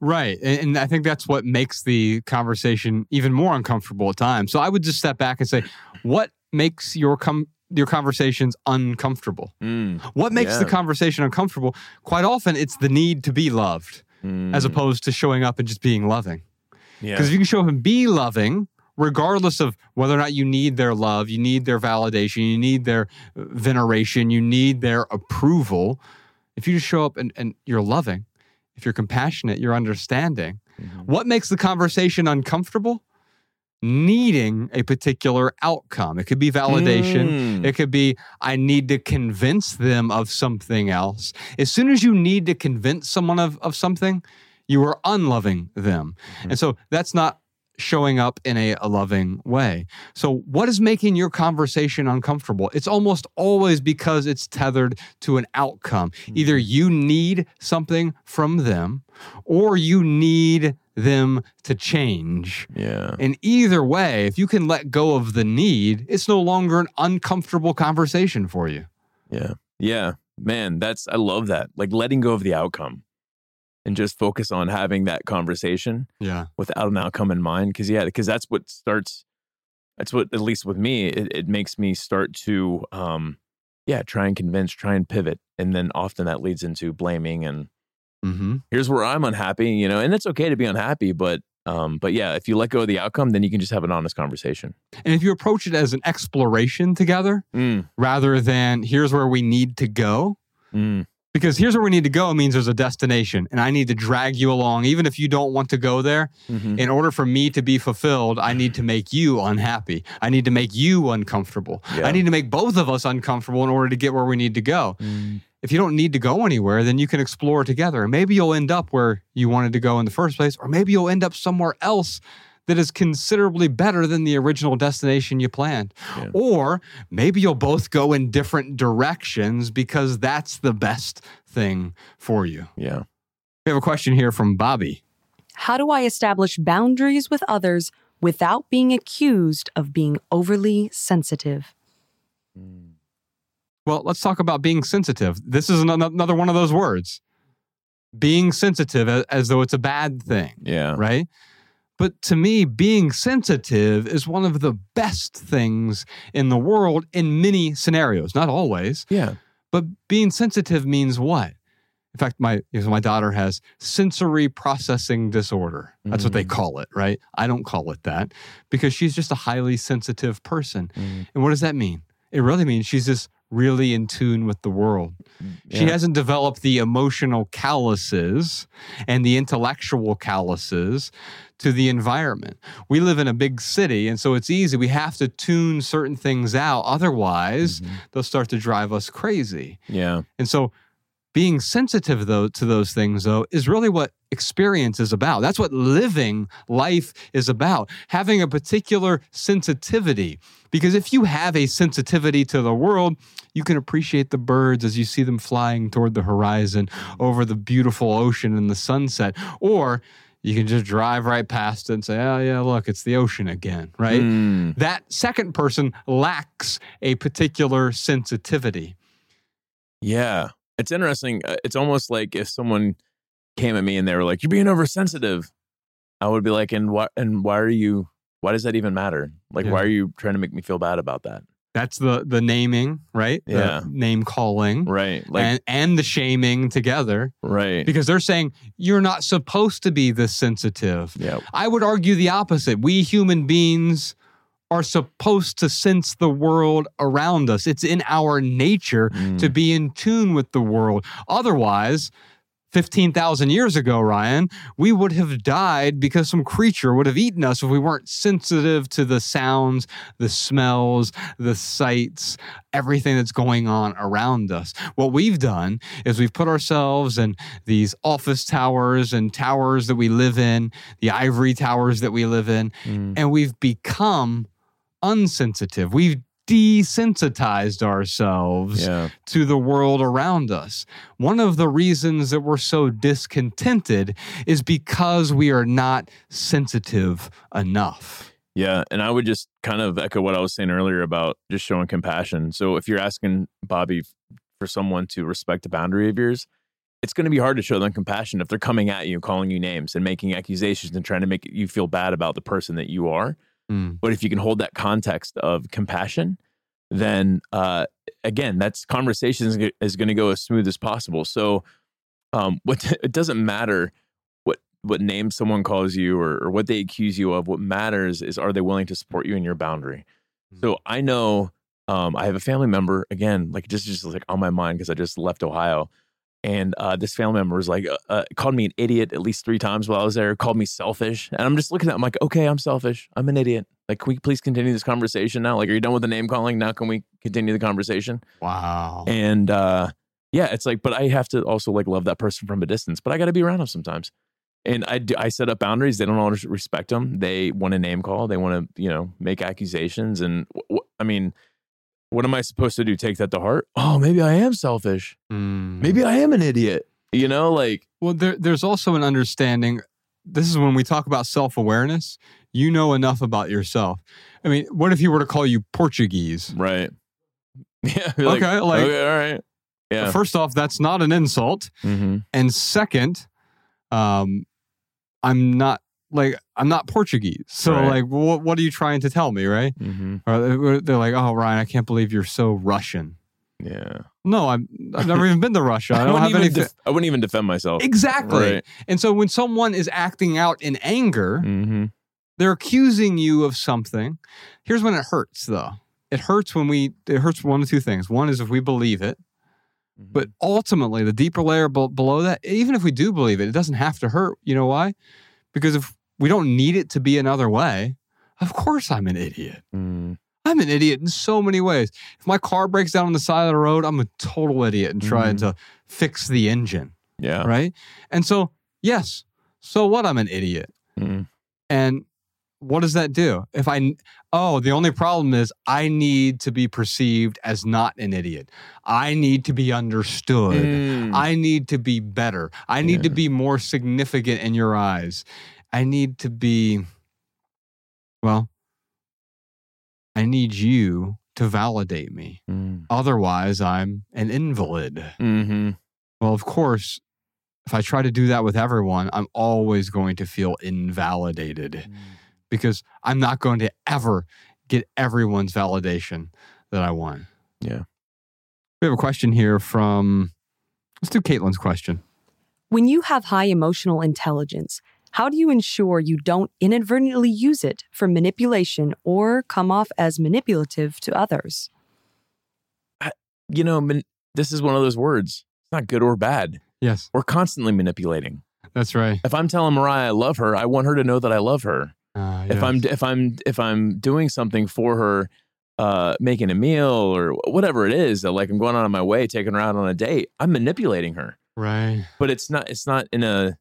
Right. And, I think that's what makes the conversation even more uncomfortable at times. So I would just step back and say, what makes your com- your conversations uncomfortable?
Mm,
What makes the conversation uncomfortable? Quite often it's the need to be loved as
mm,
opposed to showing up and just being loving.
yeah.
Because if you can show up and be loving, regardless of whether or not you need their love, you need their validation, you need their uh, veneration, you need their approval. If you just show up and, and you're loving, if you're compassionate, you're understanding,
Mhm.
what makes the conversation uncomfortable? Needing a particular outcome. It could be validation.
Mm.
It could be, I need to convince them of something else. As soon as you need to convince someone of, of something, you are unloving them.
Mhm.
And so that's not showing up in a, a loving way. So, what is making your conversation uncomfortable? It's almost always because it's tethered to an outcome. Either you need something from them or you need them to change.
Yeah.
And either way, if you can let go of the need, it's no longer an uncomfortable conversation for you.
Yeah. Yeah. Man, that's, I love that. Like letting go of the outcome and just focus on having that conversation
Yeah.
without an outcome in mind. Cause yeah, because that's what starts, that's what, at least with me, it, it makes me start to, um, yeah, try and convince, try and pivot. And then often that leads into blaming and
Mm-hmm.
here's where I'm unhappy, you know, and it's okay to be unhappy, but, um, but yeah, if you let go of the outcome, then you can just have an honest conversation.
And if you approach it as an exploration together
Mm,
rather than here's where we need to go,
mm,
because here's where we need to go means there's a destination and I need to drag you along, even if you don't want to go there.
mhm.
In order for me to be fulfilled, I need to make you unhappy. I need to make you uncomfortable.
Yeah.
I need to make both of us uncomfortable in order to get where we need to go.
Mm,
If you don't need to go anywhere, then you can explore together. Maybe you'll end up where you wanted to go in the first place, or maybe you'll end up somewhere else that is considerably better than the original destination you planned.
Yeah.
Or maybe you'll both go in different directions because that's the best thing for you.
yeah.
We have a question here from Bobby.
How do I establish boundaries with others without being accused of being overly sensitive?
Mm.
Well, let's talk about being sensitive. This is an- another one of those words. Being sensitive as though it's a bad thing,
Yeah.
right? But to me, being sensitive is one of the best things in the world in many scenarios, not always.
Yeah.
But being sensitive means what? In fact, my you know, my daughter has sensory processing disorder. That's what they
Mm.
call it, right? I don't call it that because she's just a highly sensitive person.
Mm.
And what does that mean? It really means she's just really in tune with the world. She hasn't developed the emotional calluses and the intellectual calluses to the environment. We live in a big city, and so it's easy. We have to tune certain things out. Otherwise,
Mhm.
they'll start to drive us crazy.
Yeah.
And so being sensitive though to those things though is really what experience is about. That's what living life is about. Having a particular sensitivity. Because if you have a sensitivity to the world, you can appreciate the birds as you see them flying toward the horizon over the beautiful ocean and the sunset. Or you can just drive right past it and say, "Oh yeah, look, it's the ocean again," right?
Mm.
That second person lacks a particular sensitivity.
Yeah. It's interesting. Uh, It's almost like if someone came at me and they were like, "You're being oversensitive," I would be like, "And why? And why are you why does that even matter? Like,
Yeah.
why are you trying to make me feel bad about that?
That's the the naming, right? The
Yeah.
name calling.
Right. Like,
and, and the shaming together
right.
because they're saying you're not supposed to be this sensitive.
Yeah.
I would argue the opposite. We human beings are supposed to sense the world around us. It's in our nature
Mm.
to be in tune with the world. Otherwise, 15,000 years ago, Ryan, we would have died because some creature would have eaten us if we weren't sensitive to the sounds, the smells, the sights, everything that's going on around us. What we've done is we've put ourselves in these office towers and towers that we live in, the ivory towers that we live in,
Mm.
and we've become unsensitive. We've desensitized ourselves
Yeah.
to the world around us. One of the reasons that we're so discontented is because we are not sensitive enough.
Yeah. And I would just kind of echo what I was saying earlier about just showing compassion. So if you're asking Bobby for someone to respect a boundary of yours, it's going to be hard to show them compassion if they're coming at you, calling you names and making accusations and trying to make you feel bad about the person that you are. But if you can hold that context of compassion, then uh, again, that's conversation is, g- is going to go as smooth as possible. So, um, what it doesn't matter what what name someone calls you or, or what they accuse you of. What matters is are they willing to support you in your boundary. So I know um, I have a family member again, like just just like on my mind because I just left Ohio. And uh, this family member was like, uh, uh, called me an idiot at least three times while I was there, called me selfish. And I'm just looking at him like, okay, I'm selfish. I'm an idiot. Like, can we please continue this conversation now? Like, are you done with the name calling? Now, can we continue the conversation?
Wow.
And uh, yeah, it's like, but I have to also like love that person from a distance, but I got to be around them sometimes. And I do, I set up boundaries. They don't always respect them. They want a name call. They want to, you know, make accusations. And I mean, what am I supposed to do? Take that to heart? Oh, maybe I am selfish.
Mm.
Maybe I am an idiot. You know, like,
Well, there, there's also an understanding. This is when we talk about self awareness. You know enough about yourself. I mean, what if he were to call you Portuguese?
right. Yeah.
Okay, like-
okay, all right. Yeah.
First off, that's not an insult.
mm-hmm.
And second, um, I'm not like I'm not Portuguese. So
Right.
like, what what are you trying to tell me, right?
Mm-hmm.
Or they- they're like, oh, Ryan, I can't believe you're so Russian.
Yeah.
No, I'm. I've never even been to Russia. I don't
wouldn't
have
even
any.
def- I wouldn't even defend myself.
exactly.
Right.
And so when someone is acting out in anger,
Mm-hmm.
they're accusing you of something. Here's when it hurts, though. It hurts when we. It hurts one of two things. One is if we believe it,
Mm-hmm.
but ultimately, the deeper layer be- below that, even if we do believe it, it doesn't have to hurt. You know why? Because if we don't need it to be another way, of course I'm an idiot.
Mm.
I'm an idiot in so many ways. If my car breaks down on the side of the road, I'm a total idiot and trying
Mhm.
to fix the engine,
Yeah.
right? And so, yes, so what? I'm an idiot.
Mm.
And what does that do? If I, oh, the only problem is I need to be perceived as not an idiot. I need to be understood.
Mm.
I need to be better. I need to be more significant in your eyes. I need to be, well, I need you to validate me.
Mm.
Otherwise, I'm an invalid.
Mm-hmm.
Well, of course, if I try to do that with everyone, I'm always going to feel invalidated because I'm not going to ever get everyone's validation that I want.
Yeah.
We have a question here from, let's do Caitlin's question.
When you have high emotional intelligence, how do you ensure you don't inadvertently use it for manipulation or come off as manipulative to others?
You know, man, this is one of those words. It's not good or bad.
Yes,
We're constantly manipulating.
that's right.
If I'm telling Mariah I love her, I want her to know that I love her.
Uh,
If I'm if I'm if I'm doing something for her, uh, making a meal or whatever it is, that like I'm going out of my way, taking her out on a date, I'm manipulating her.
right.
But it's not it's not in a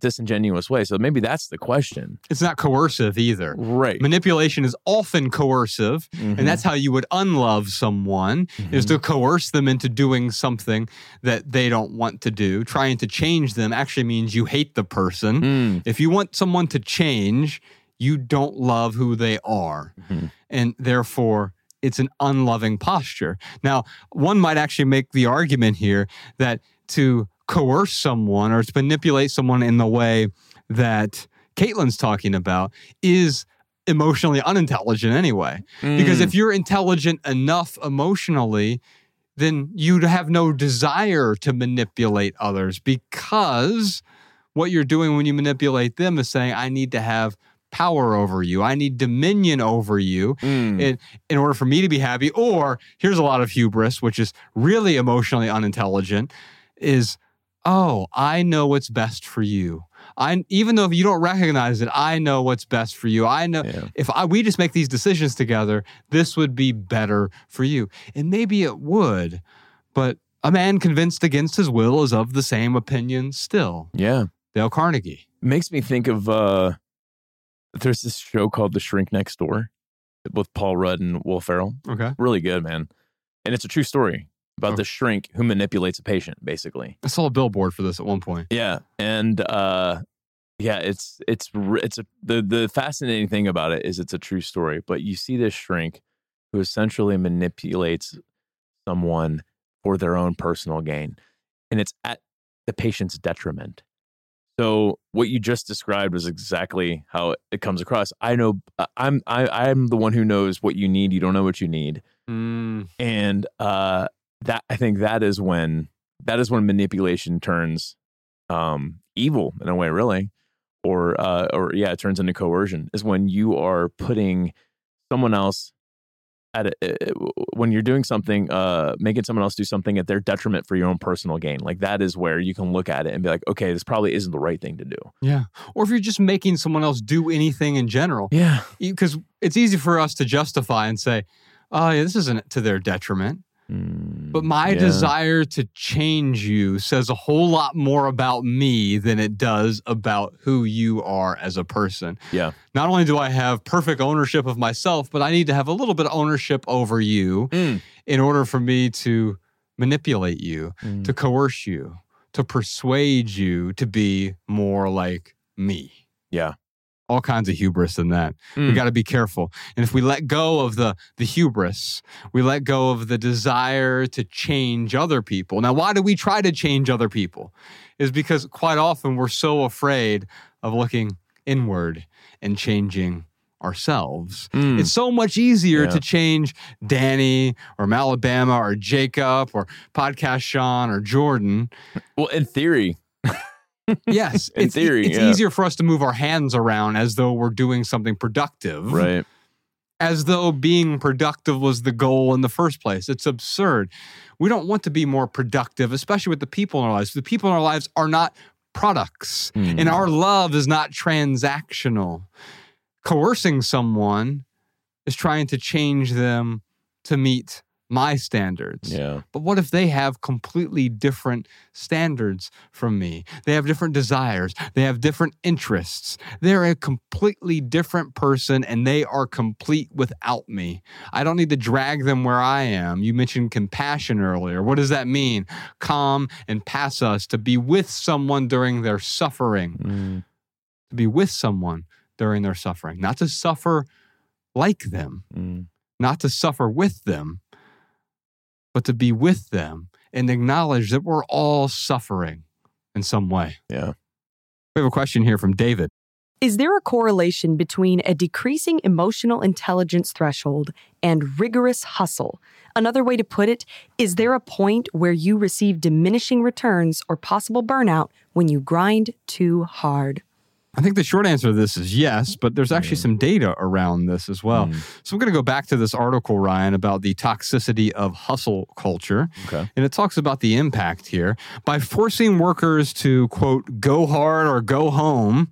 disingenuous way. So maybe that's the question.
It's not coercive either.
Right.
Manipulation is often coercive,
Mhm.
and that's how you would unlove someone is
Mhm.
to coerce them into doing something that they don't want to do. Trying to change them actually means you hate the person.
Mm.
If you want someone to change, you don't love who they are.
Mhm.
And therefore, it's an unloving posture. Now, one might actually make the argument here that to coerce someone or to manipulate someone in the way that Caitlin's talking about is emotionally unintelligent anyway. Because
Mm.
if you're intelligent enough emotionally, then you'd have no desire to manipulate others because what you're doing when you manipulate them is saying, I need to have power over you. I need dominion over you
Mm.
in, in order for me to be happy. Or here's a lot of hubris, which is really emotionally unintelligent, is, oh, I know what's best for you. I even though if you don't recognize it, I know what's best for you. I know
Yeah.
if I, we just make these decisions together, this would be better for you. And maybe it would, but a man convinced against his will is of the same opinion still.
yeah.
Dale Carnegie.
makes me think of uh there's this show called The Shrink Next Door with Paul Rudd and Will Ferrell.
Okay.
Really good, man. And it's a true story about
Oh.
the shrink who manipulates a patient, basically.
I saw a billboard for this at one point.
Yeah, and uh yeah, it's it's it's a the the fascinating thing about it is it's a true story, but you see this shrink who essentially manipulates someone for their own personal gain, and it's at the patient's detriment. So what you just described was exactly how it comes across. I know uh, I'm I I'm the one who knows what you need. You don't know what you need
Mm,
and uh that i think that is when that is when manipulation turns um evil in a way really. Or uh or yeah it turns into coercion is when you are putting someone else at a, uh, when you're doing something uh making someone else do something at their detriment for your own personal gain. Like that is where you can look at it and be like okay this probably isn't the right thing to do.
Yeah. Or if you're just making someone else do anything in general,
yeah.
Because it's easy for us to justify and say, oh, yeah, this isn't to their detriment. But my
Yeah.
desire to change you says a whole lot more about me than it does about who you are as a person.
Yeah.
Not only do I have perfect ownership of myself, but I need to have a little bit of ownership over you
Mm.
in order for me to manipulate you,
Mm.
to coerce you, to persuade you to be more like me.
Yeah.
All kinds of hubris in that. We
Mm.
got to be careful. And if we let go of the the hubris, we let go of the desire to change other people. Now, why do we try to change other people? Is because quite often we're so afraid of looking inward and changing ourselves.
Mm.
It's so much easier
Yeah.
to change Danny or Malabama or Jacob or Podcast Sean or Jordan.
well in theory
Yes,
In
it's,
theory,
it's
yeah.
easier for us to move our hands around as though we're doing something productive
right
as though being productive was the goal in the first place. It's absurd. We don't want to be more productive, especially with the people in our lives. The people in our lives are not products,
Mm.
and our love is not transactional. Coercing someone is trying to change them to meet my standards.
yeah
But what if they have completely different standards from me? They have different desires, they have different interests. They're a completely different person and they are complete without me. I don't need to drag them where I am. You mentioned compassion earlier. What does that mean? Calm and pass us to be with someone during their suffering,
Mm.
to be with someone during their suffering, not to suffer like them
Mm.
not to suffer with them, but to be with them and acknowledge that we're all suffering in some way.
Yeah.
We have a question here from David.
Is there a correlation between a decreasing emotional intelligence threshold and rigorous hustle? Another way to put it, is there a point where you receive diminishing returns or possible burnout when you grind too hard?
I think the short answer to this is yes, but there's actually some data around this as well.
Mm.
So I'm going to go back to this article, Ryan, about the toxicity of hustle culture.
Okay.
And it talks about the impact here. By forcing workers to, quote, go hard or go home,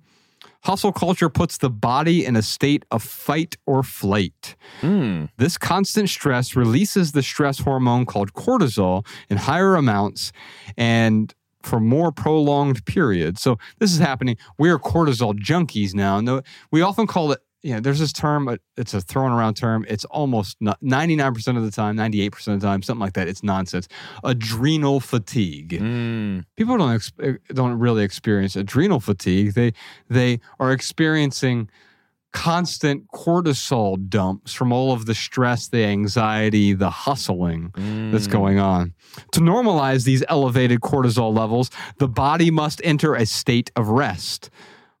hustle culture puts the body in a state of fight or flight.
Mm.
This constant stress releases the stress hormone called cortisol in higher amounts and for more prolonged periods. So this is happening. We are cortisol junkies now. And we often call it, you know, there's this term, it's a thrown around term. It's almost 99% of the time, 98% of the time, something like that. It's nonsense. Adrenal fatigue
Mm.
people don't don't really experience adrenal fatigue. They they are experiencing constant cortisol dumps from all of the stress, the anxiety, the hustling that's
Mm.
going on. To normalize these elevated cortisol levels, the body must enter a state of rest.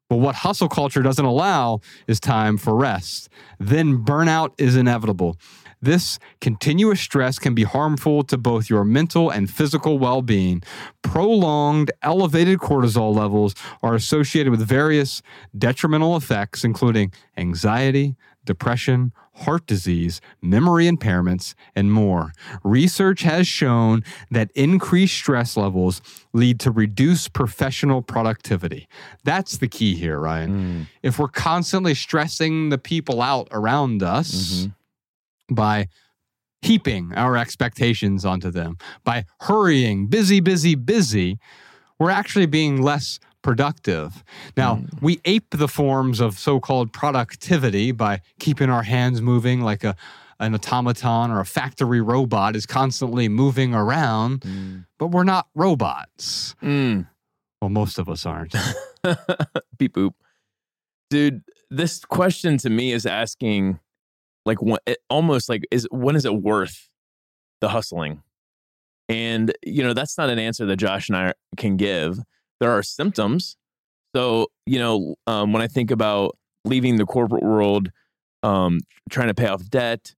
But what hustle culture doesn't allow is time for rest. Then burnout is inevitable. This continuous stress can be harmful to both your mental and physical well being. Prolonged elevated cortisol levels are associated with various detrimental effects, including anxiety, depression, heart disease, memory impairments, and more. Research has shown that increased stress levels lead to reduced professional productivity. That's the key here, Ryan. If we're constantly stressing the people out around us,
Mhm.
By heaping our expectations onto them, by hurrying, busy, busy, busy, we're actually being less productive. Now, we ape the forms of so called productivity by keeping our hands moving like a an automaton or a factory robot is constantly moving around, but we're not robots.
Mm.
Well, most of us aren't.
Beep boop. Dude, this question to me is asking like what it, almost like is when is it worth the hustling? And you know, that's not an answer that Josh and I can give. There are symptoms. So, you know, um, when I think about leaving the corporate world, um, trying to pay off debt,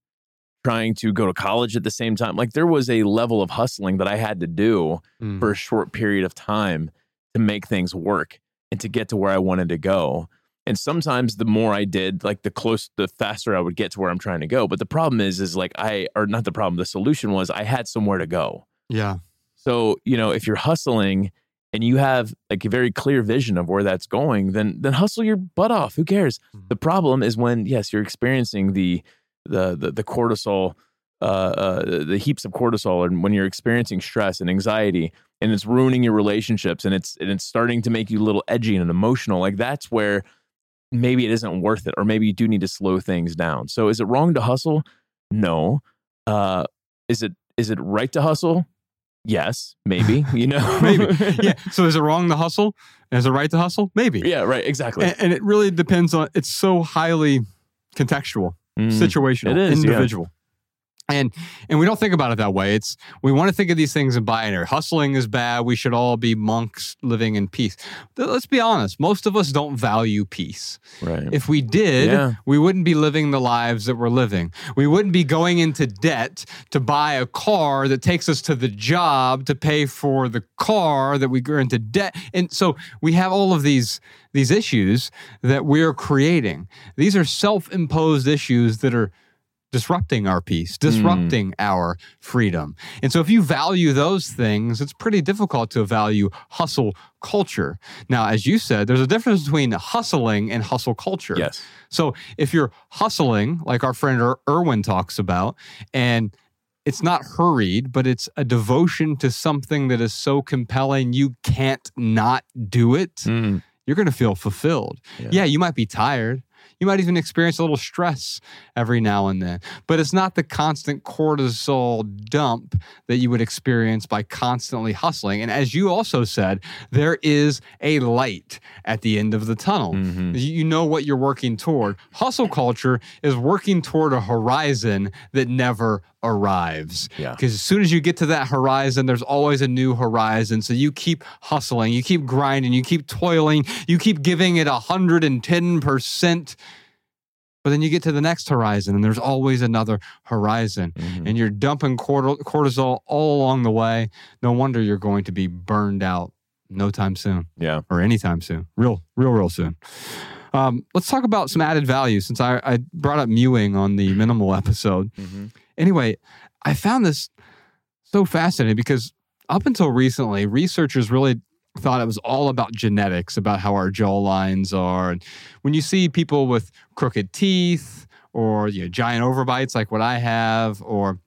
trying to go to college at the same time, like there was a level of hustling that I had to do
Mm.
for a short period of time to make things work and to get to where I wanted to go. And sometimes the more I did, like the close, the faster I would get to where I'm trying to go. But the problem is, is like I, or not the problem, the solution was I had somewhere to go.
yeah.
So, you know, if you're hustling and you have like a very clear vision of where that's going, then then hustle your butt off. Who cares?
Mhm.
The problem is when yes, you're experiencing the the the, the cortisol uh, uh, the heaps of cortisol and when you're experiencing stress and anxiety and it's ruining your relationships and it's and it's starting to make you a little edgy and emotional like that's where maybe it isn't worth it or maybe you do need to slow things down so is it wrong to hustle no uh is it is it right to hustle yes maybe you know
Maybe. Yeah. So is it wrong to hustle? Is it right to hustle? Maybe.
yeah right exactly
And, and it really depends on, it's so highly contextual.
Mm.
situational,
It is, yeah.
And and we don't think about it that way. It's we want to think of these things in binary. Hustling is bad. We should all be monks living in peace. Let's be honest. Most of us don't value peace.
right
If we did,
Yeah.
we wouldn't be living the lives that we're living. We wouldn't be going into debt to buy a car that takes us to the job to pay for the car that we go into debt. And so we have all of these these issues that we're creating. These are self-imposed issues that are disrupting our peace, disrupting our freedom. And so if you value those things, it's pretty difficult to value hustle culture. Now, as you said, there's a difference between hustling and hustle culture.
yes
So if you're hustling, like our friend Ir- Erwin talks about, and it's not hurried, but it's a devotion to something that is so compelling you can't not do it,
Mm.
you're going to feel fulfilled.
Yeah.
yeah, you might be tired. You might even experience a little stress every now and then, but it's not the constant cortisol dump that you would experience by constantly hustling. And as you also said, there is a light at the end of the tunnel.
Mhm.
You you know what you're working toward. Hustle culture is working toward a horizon that never arrives.
Yeah.
Because as soon as you get to that horizon, there's always a new horizon. So you keep hustling, you keep grinding, you keep toiling, you keep giving it 110%. But then you get to the next horizon and there's always another horizon.
Mhm.
And you're dumping cortisol all along the way. No wonder you're going to be burned out no time soon
yeah
or anytime soon. Real, real, real soon. Um, let's talk about some added value since I, I brought up mewing on the minimal episode.
Mhm.
Anyway, I found this so fascinating because up until recently, researchers really thought it was all about genetics, about how our jaw lines are. And when you see people with crooked teeth or you know, giant overbites like what I have, or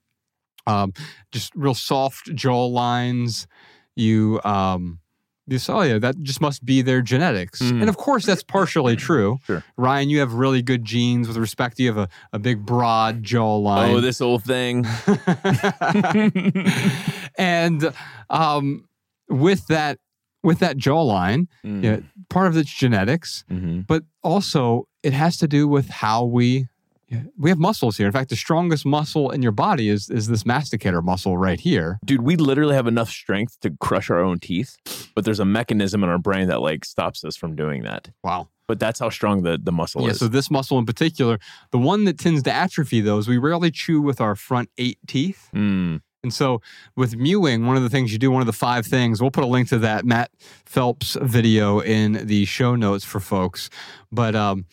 um, just real soft jaw lines, you um, you saw, yeah, that just must be their genetics.
Mm.
And of course, that's partially true.
Sure.
Ryan, you have really good genes with respect to you have a, a big, broad jawline.
oh this old thing
and um, with that with that jawline,
Mm.
yeah, part of it's genetics,
Mhm.
but also it has to do with how we Yeah, we have muscles here. In fact, the strongest muscle in your body is is this masticator muscle right here.
Dude, we literally have enough strength to crush our own teeth, but there's a mechanism in our brain that like stops us from doing that.
Wow.
But that's how strong the, the muscle
Yeah,
is.
so this muscle in particular, the one that tends to atrophy though is we rarely chew with our front eight teeth.
Mm.
And so with mewing, one of the things you do, one of the five things, we'll put a link to that Matt Phelps video in the show notes for folks. But um,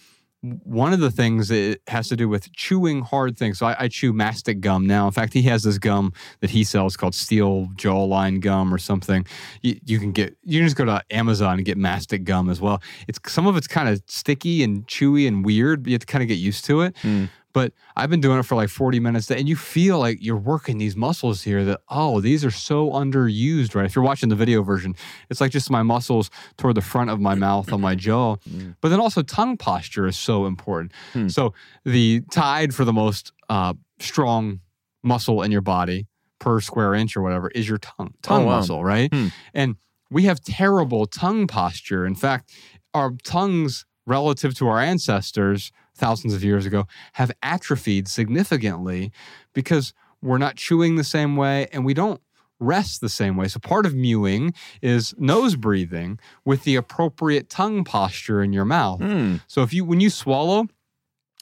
one of the things it has to do with chewing hard things. So I, I chew mastic gum now. In fact, he has this gum that he sells called steel jawline gum or something. You, you can get you can just go to Amazon and get mastic gum as well. It's some of it's kind of sticky and chewy and weird, but you have to kind of get used to it.
Mm.
But I've been doing it for like 40 minutes, and you feel like you're working these muscles here that, oh, these are so underused, right? If you're watching the video version, it's like just my muscles toward the front of my mouth on my jaw.
Mm.
But then also tongue posture is so important.
Hmm.
So the tide for the most uh, strong muscle in your body per square inch or whatever is your tongue, tongue
Oh, wow.
muscle, right?
Hmm.
And we have terrible tongue posture. In fact, our tongues relative to our ancestors thousands of years ago have atrophied significantly because we're not chewing the same way and we don't rest the same way. So part of mewing is nose breathing with the appropriate tongue posture in your mouth.
Mm.
So if you when you swallow,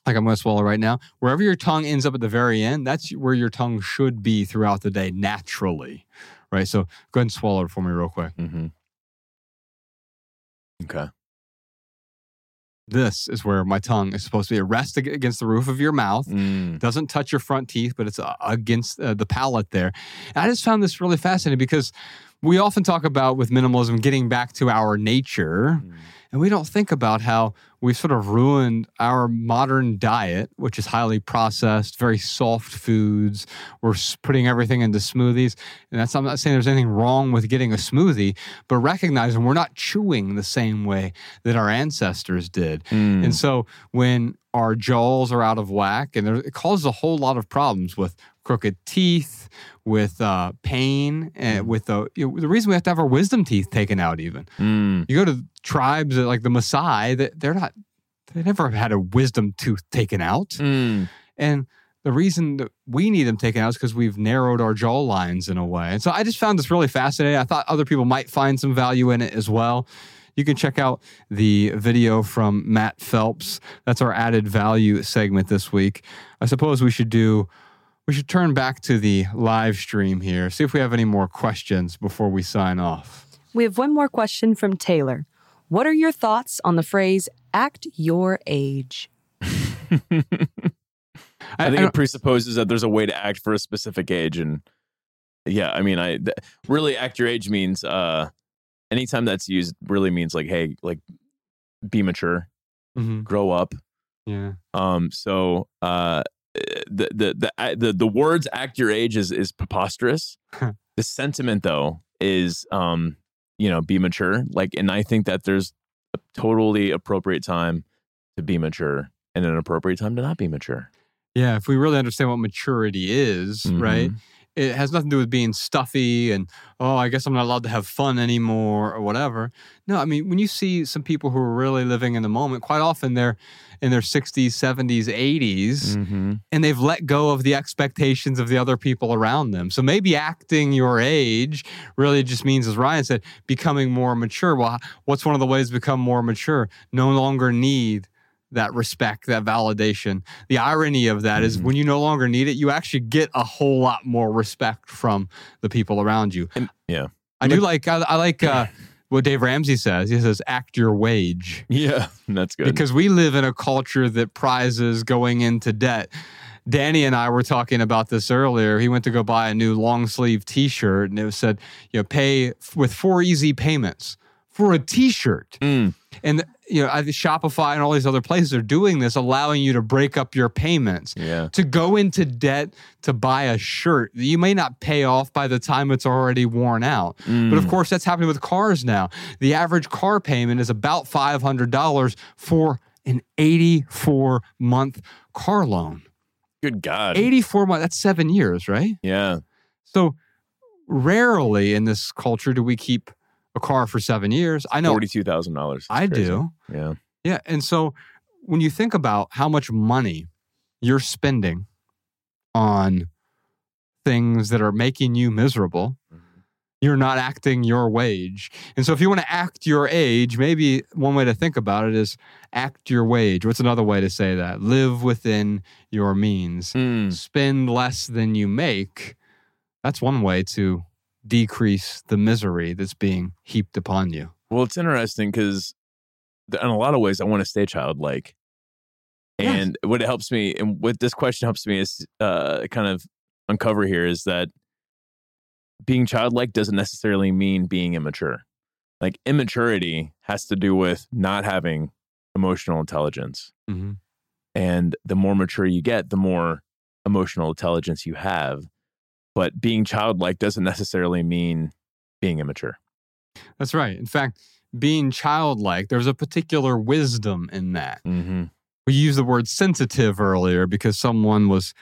like I'm going to swallow right now, wherever your tongue ends up at the very end, that's where your tongue should be throughout the day naturally. Right? So go ahead and swallow it for me real quick.
hmm Okay.
This is where my tongue is supposed to be. It rests against the roof of your mouth.
Mm.
doesn't touch your front teeth, but it's uh, against uh, the palate there. And I just found this really fascinating because we often talk about with minimalism getting back to our nature,
Mm.
and we don't think about how we've sort of ruined our modern diet, which is highly processed, very soft foods. We're putting everything into smoothies, and that's I'm not saying there's anything wrong with getting a smoothie, but recognizing we're not chewing the same way that our ancestors did.
Mm.
And so when our jaws are out of whack, and there, it causes a whole lot of problems with crooked teeth, with uh, pain, and with the you know, the reason we have to have our wisdom teeth taken out. Even
Mm.
you go to tribes that, like the Maasai, that they're not, they never had a wisdom tooth taken out,
Mm.
and the reason that we need them taken out is because we've narrowed our jaw lines in a way. And so I just found this really fascinating. I thought other people might find some value in it as well. You can check out the video from Matt Phelps. That's our added value segment this week. I suppose we should do we should turn back to the live stream here. See if we have any more questions before we sign off.
We have one more question from Taylor. What are your thoughts on the phrase act your age?
I think
I
it presupposes that there's a way to act for a specific age, and yeah, I mean, I th- really act your age means uh, anytime that's used really means like, hey, like be mature,
Mhm.
grow up.
Yeah.
Um, so uh, the the the the the words "act your age" is is preposterous. the sentiment, though, is um, you know, be mature. Like, and I think that there's a totally appropriate time to be mature and an appropriate time to not be mature.
Yeah, if we really understand what maturity is, right? It has nothing to do with being stuffy and, oh, I guess I'm not allowed to have fun anymore or whatever. No, I mean, when you see some people who are really living in the moment, quite often they're in their 60s, 70s, 80s,
Mm-hmm.
and they've let go of the expectations of the other people around them. So maybe acting your age really just means, as Ryan said, becoming more mature. Well, what's one of the ways to become more mature? No longer need that respect, that validation. The irony of that is
Mhm.
when you no longer need it, you actually get a whole lot more respect from the people around you.
And- yeah.
I do like, I, I like uh, what Dave Ramsey says. He says, act your wage
Yeah, that's good.
because we live in a culture that prizes going into debt. Danny and I were talking about this earlier. He went to go buy a new long sleeve t shirt and it said, you know, pay f- with four easy payments for a t shirt.
Mm,
And, you know, I Shopify and all these other places are doing this, allowing you to break up your payments.
yeah.
To go into debt to buy a shirt that you may not pay off by the time it's already worn out. But of
Mm,
course, that's happening with cars now. The average car payment is about $500 for an 84 month car loan.
good God.
84 months, that's seven years, right?
Yeah.
So rarely in this culture do we keep a car for seven years. I know
Forty-two thousand dollars.
I do.
Yeah.
Yeah. And so when you think about how much money you're spending on things that are making you miserable, you're not acting your wage. And so if you want to act your age, maybe one way to think about it is act your wage. What's another way to say that? Live within your means.
Mm.
Spend less than you make. That's one way to decrease the misery that's being heaped upon you.
Well, it's interesting because in a lot of ways, I want to stay childlike.
Yes.
And what it helps me, and what this question helps me is uh, kind of uncover here is that being childlike doesn't necessarily mean being immature. Like immaturity has to do with not having emotional intelligence.
Mm-hmm.
And the more mature you get, the more emotional intelligence you have. But being childlike doesn't necessarily mean being immature.
That's right. In fact, being childlike, there's a particular wisdom in that.
Mm-hmm.
We used the word sensitive earlier because someone was,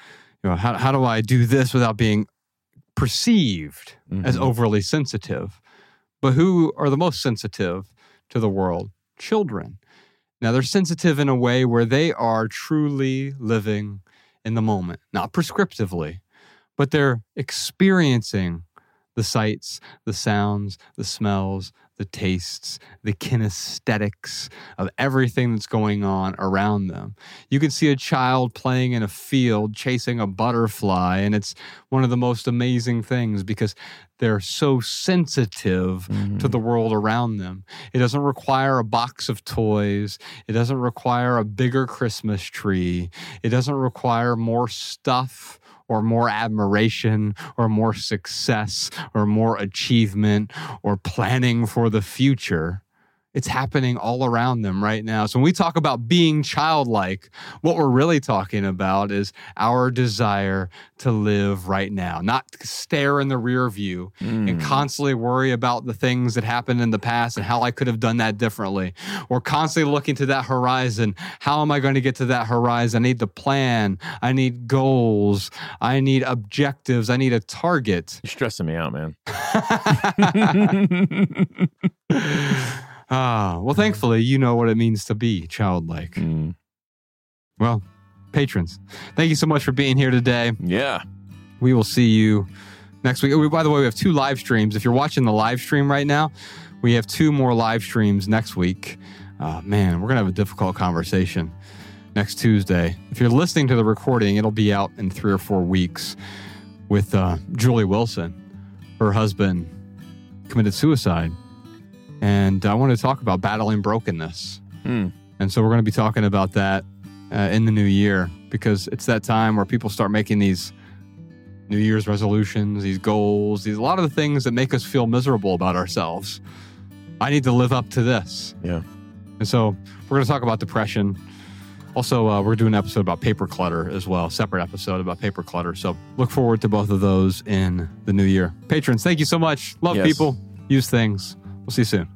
you know, how, how do I do this without being perceived as
Mhm.
overly sensitive? But who are the most sensitive to the world? Children. Now, they're sensitive in a way where they are truly living in the moment, not prescriptively, but they're experiencing the sights, the sounds, the smells, the tastes, the kinesthetics of everything that's going on around them. You can see a child playing in a field chasing a butterfly, and it's one of the most amazing things because they're so sensitive to mm-hmm. the world around them. It doesn't require a box of toys. It doesn't require a bigger Christmas tree. It doesn't require more stuff or more admiration or more success or more achievement or planning for the future. It's happening all around them right now. So when we talk about being childlike, what we're really talking about is our desire to live right now, not stare in the rear view and
Mm.
constantly worry about the things that happened in the past and how I could have done that differently. Or constantly looking to that horizon. How am I going to get to that horizon? I need the plan. I need goals. I need objectives. I need a target.
You're stressing me out, man.
Ah, well, thankfully, you know what it means to be childlike.
Mm.
Well, patrons, thank you so much for being here today.
Yeah.
We will see you next week. Oh, By the way, we have two live streams. If you're watching the live stream right now, we have two more live streams next week. Uh, man, we're going to have a difficult conversation next Tuesday. If you're listening to the recording, it'll be out in three or four weeks with uh, Julie Wilson. Her husband committed suicide. And I want to talk about battling brokenness.
Mm.
And so we're going to be talking about that uh, in the new year because it's that time where people start making these New Year's resolutions, these goals, these a lot of the things that make us feel miserable about ourselves. I need to live up to this.
Yeah.
And so we're going to talk about depression. Also, uh, we're doing an episode about paper clutter as well, separate episode about paper clutter. So look forward to both of those in the new year. Patrons, thank you so much. Love
Yes.
people, use things. We'll see you soon.